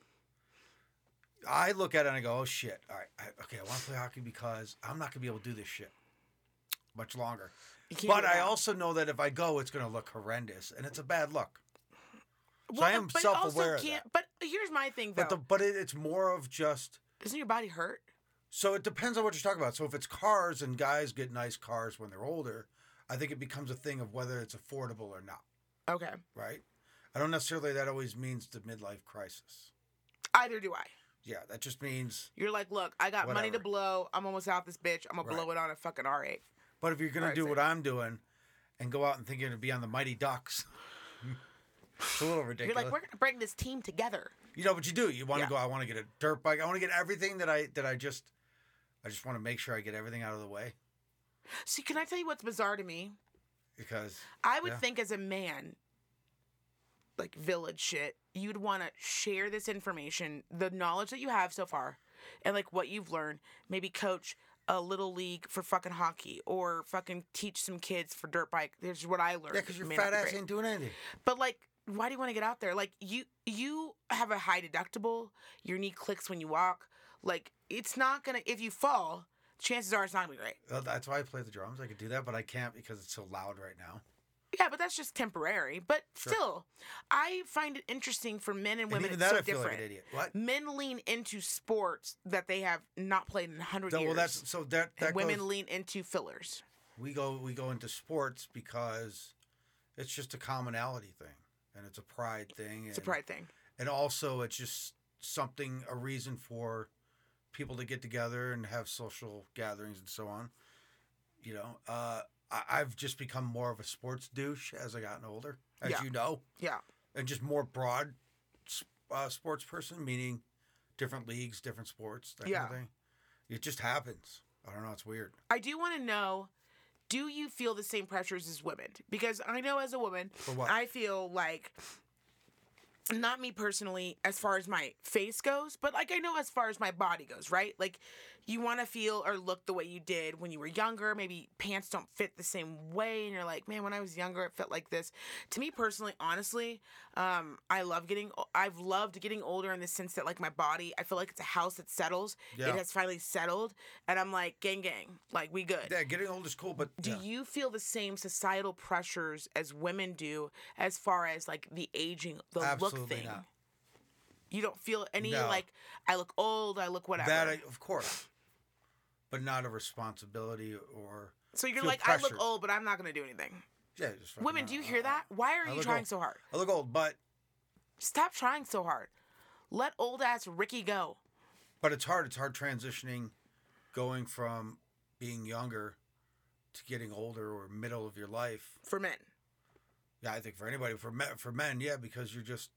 I look at it and I go, "Oh shit! All right, I, okay, I want to play hockey because I'm not gonna be able to do this shit much longer." But I also know that if I go, it's gonna look horrendous, and it's a bad look. So Well, I am but self-aware can't- But here's my thing, though. But the but it, it's more of just. Isn't your body hurt? So it depends on what you're talking about. So if it's cars and guys get nice cars when they're older, I think it becomes a thing of whether it's affordable or not. Okay. Right? I don't necessarily that always means the midlife crisis. Either do I. Yeah, that just means. You're like, look, I got money to blow. I'm almost out this bitch. I'm gonna Right. blow it on a fucking R8. But if you're gonna Right, do same. what I'm doing, and go out and think you're gonna be on the Mighty Ducks, it's a little ridiculous. You're like, we're gonna bring this team together. You know, but you do. You want to Yeah. go. I want to get a dirt bike. I want to get everything that I that I just. I just want to make sure I get everything out of the way See, can I tell you what's bizarre to me? because I would Yeah. think as a man, like village shit, you'd want to share this information, the knowledge that you have so far, and like what you've learned. Maybe coach a little league for fucking hockey, or fucking teach some kids for dirt bike. There's what I learned. yeah, because your fat ass great. ain't doing anything. But like, why do you want to get out there? Like you you have a high deductible. Your knee clicks when you walk. Like it's not gonna. If you fall, chances are it's not gonna be great. Well, that's why I play the drums. I could do that, but I can't because it's so loud right now. Yeah, but that's just temporary. But Sure. still, I find it interesting for men and And women. it's that, so I feel different. like an idiot. What? Men lean into sports that they have not played in a hundred years. well, that's so that that and women goes, lean into fillers. we go we go into sports because it's just a commonality thing and it's a pride thing. It's a pride thing. and also it's just something a reason for people to get together and have social gatherings and so on you know uh I, i've just become more of a sports douche as i gotten older as Yeah. you know Yeah. and just more broad uh, sports person meaning different leagues different sports that kind of thing it just happens i don't know it's weird I do want to know. Do you feel the same pressures as women? Because I know as a woman? I feel like not me personally as far as my face goes, but like I know as far as my body goes, right? Like you want to feel or look the way you did when you were younger. Maybe pants don't fit the same way, and you're like, man, when I was younger, it fit like this. To me personally, honestly, um, I love getting. I've loved getting older in the sense that like my body, I feel like it's a house that settles. Yeah. It has finally settled, and I'm like, gang, gang, like we good. yeah getting old is cool but Do yeah. you feel the same societal pressures as women do as far as like the aging, the look Absolutely thing? not. You don't feel any No. like I look old, I look whatever. that I, of course but not a responsibility or so you're like I look old, but I'm not gonna do anything. yeah Women, do you hear that? Why are I you trying old. so hard? i look old but Stop trying so hard. Let old ass Ricky go. But it's hard. It's hard transitioning, going from being younger to getting older or middle of your life. For men. Yeah, I think for anybody, for men, for men, yeah, because you're just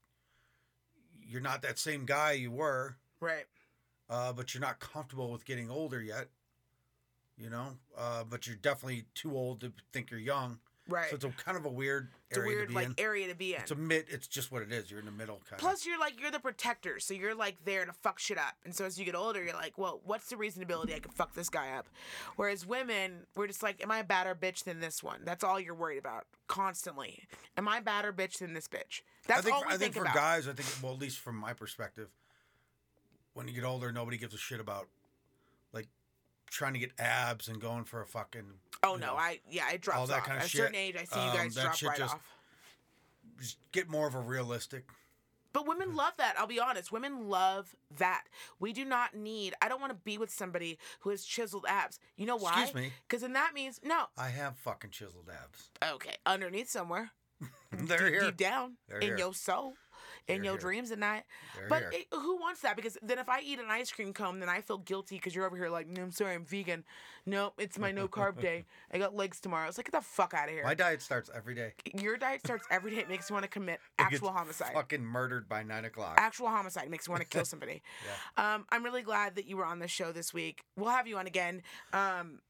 you're not that same guy you were, Right. uh, but you're not comfortable with getting older yet. You know, uh, but you're definitely too old to think you're young. Right. So it's a kind of a weird it's a area weird to be like in. area to be in. It's a mid. It's just what it is. You're in the middle, kind Plus, you're like you're the protector, so you're like there to fuck shit up. And so as you get older, you're like, well, what's the reasonability I could fuck this guy up? Whereas women, we're just like, am I a badder bitch than this one? That's all you're worried about constantly. Am I badder bitch than this bitch? That's I think, all we I think, for about. guys, I think, well, at least from my perspective, when you get older, nobody gives a shit about trying to get abs and going for a fucking. oh no, know, I yeah, it drops all that off. kinda At a certain shit. age, I see you Um, guys drop shit right just- off. just get more of a realistic. But women love that. I'll be honest. Women love that. We do not need. I don't want to be with somebody who has chiseled abs. You know why? Excuse me. Because then that means no. I have fucking chiseled abs. Okay, underneath somewhere. They're deep, here. deep down They're in here. your soul, in your here. dreams at night. They're but it, who wants that? Because then if I eat an ice cream cone, then I feel guilty because you're over here like, no, I'm sorry, I'm vegan. No, it's my no carb day. I got legs tomorrow. It's like, get the fuck out of here. My diet starts every day. Your diet starts every day. It makes you want to commit It actual homicide. Fucking murdered by nine o'clock. Actual homicide makes you want to kill somebody. yeah. Um, I'm really glad that you were on the show this week. We'll have you on again. Um,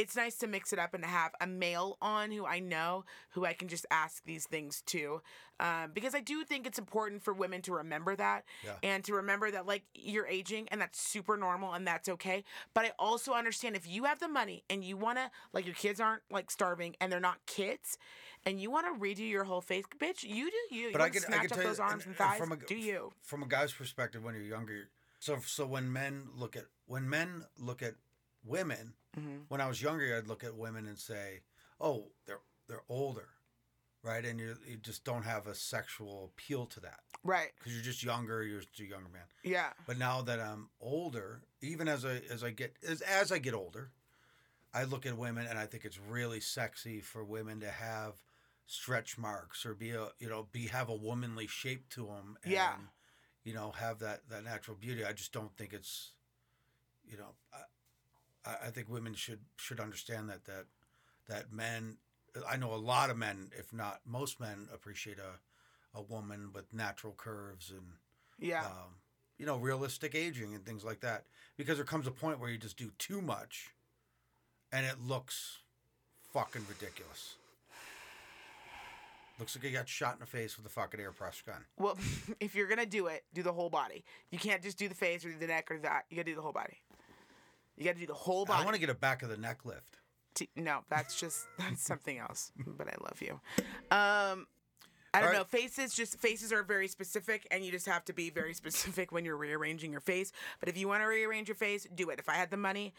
it's nice to mix it up and to have a male on who I know who I can just ask these things to. Um, because I do think it's important for women to remember that Yeah. and to remember that like you're aging and that's super normal and that's okay. But I also understand if you have the money and you want to like your kids aren't like starving and they're not kids and you want to redo your whole face, bitch, you do you. But you I wanna could- I snatch could up tell you, those arms and- and and thighs. from a- do you? from a guy's perspective when you're younger so so when men look at when men look at women Mhm. when i was younger i'd look at women and say oh they're they're older right and you you just don't have a sexual appeal to that Right. because you're just younger you're just a younger man Yeah. but now that i'm older even as i as i get as, as i get older i look at women and i think it's really sexy for women to have stretch marks or be a you know be have a womanly shape to them and Yeah. you know have that that natural beauty i just don't think it's you know i i think women should should understand that that that men i know a lot of men if not most men appreciate a a woman with natural curves and Yeah. um, you know, realistic aging and things like that. Because there comes a point where you just do too much, and it looks fucking ridiculous. Looks like you got shot in the face with a fucking airbrush gun. Well, if you're gonna do it, do the whole body. You can't just do the face or the neck or that. You gotta do the whole body. You gotta do the whole body. I want to get a back of the neck lift. No, that's just that's something else. But I love you. Um, I don't right. know. Faces just faces are very specific, and you just have to be very specific when you're rearranging your face. But if you want to rearrange your face, do it. If I had the money,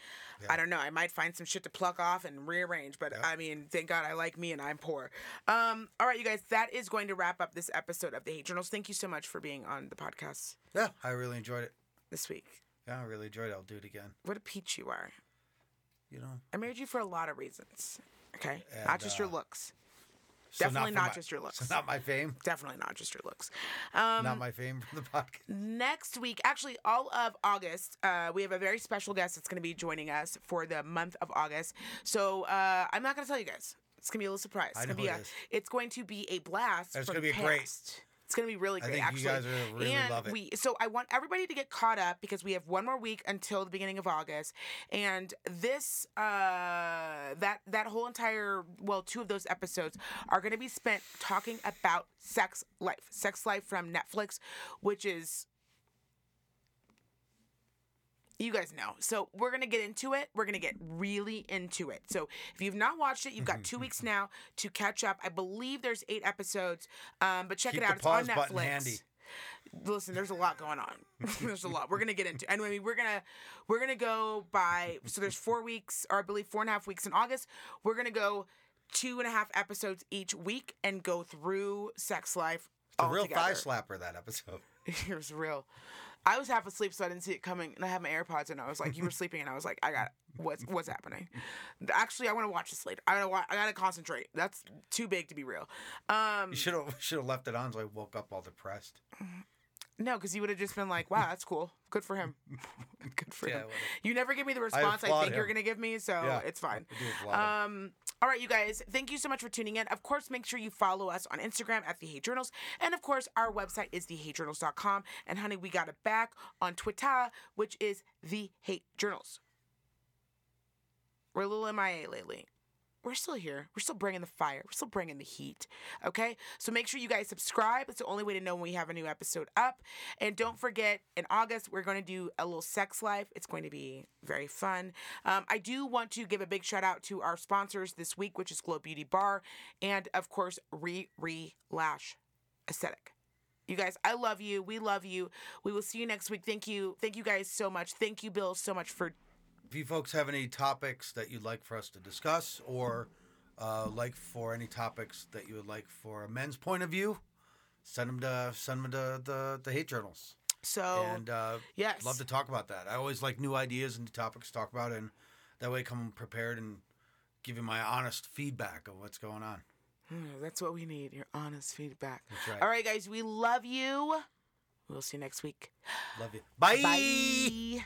I don't know. I might find some shit to pluck off and rearrange. But I mean, thank God I like me and I'm poor. Um, all right, you guys, that is going to wrap up this episode of the Hate Journals. Thank you so much for being on the podcast Yeah, I really enjoyed it. this week. Yeah, I really enjoyed it. I'll do it again. What a peach you are. You know, I married you for a lot of reasons. Okay, And, not just your uh, looks. So Definitely for not my- just your looks. So not my fame. Definitely not just your looks. Um, not my fame from the podcast. next week, actually, all of August, uh, we have a very special guest that's going to be joining us for the month of August. So uh, I'm not going to tell you guys. It's going to be a little surprise. I It's know gonna be a. It's going to be a blast. It's gonna be great. It's going to be really I great. think actually, you guys are really and we so I want everybody to get caught up because we have one more week until the beginning of August, and this uh that that whole entire well two of those episodes are going to be spent talking about sex life, sex life from Netflix, which is you guys know. So we're gonna get into it. We're gonna get really into it. So if you've not watched it, you've got two weeks now to catch up. I believe there's eight episodes, um, but check Keep it out. It's on Netflix. handy. Listen, there's a lot going on. there's a lot. We're gonna get into. And I mean, we're gonna we're gonna go by. So there's four weeks, or I believe four and a half weeks in August. We're gonna go two and a half episodes each week and go through sex life. The all real thigh slapper that episode. it was real. I was half asleep, so I didn't see it coming, and I had my AirPods, and I was like, "You were sleeping," and I was like, "I got it. What's what's happening?" Actually, I want to watch this later. I gotta wa- I gotta concentrate. That's too big to be real. Um, You should have should have left it on so I woke up all depressed. No, because you would have just been like, "Wow, that's cool. Good for him. Good for Yeah, him." whatever. You never give me the response I, applaud think you're gonna give me, so Yeah, it's fine. I him. Um, all right, you guys, thank you so much for tuning in. Of course, make sure you follow us on Instagram at The Hate Journals. And of course, our website is TheHateJournals.com. And honey, we got it back on Twitter, which is The Hate Journals. We're a little MIA lately. We're still here. We're still bringing the fire. We're still bringing the heat. Okay? So make sure you guys subscribe. It's the only way to know when we have a new episode up. And don't forget, in August, we're going to do a little sex life. It's going to be very fun. Um, I do want to give a big shout out to our sponsors this week, which is Glow Beauty Bar and, of course, Re Re Lash Aesthetic. You guys, I love you. We love you. We will see you next week. Thank you. Thank you guys so much. Thank you, Bill, so much for If you folks have any topics that you'd like for us to discuss, or uh, like for any topics that you would like for a men's point of view, send them to send them to the the hate journals, so and uh, yes. love to talk about that. I always like new ideas and new topics to talk about, and that way come prepared and give you my honest feedback of what's going on. Hmm, That's what we need. Your honest feedback. That's right. All right, guys. We love you. We'll see you next week. Love you. Bye. Bye.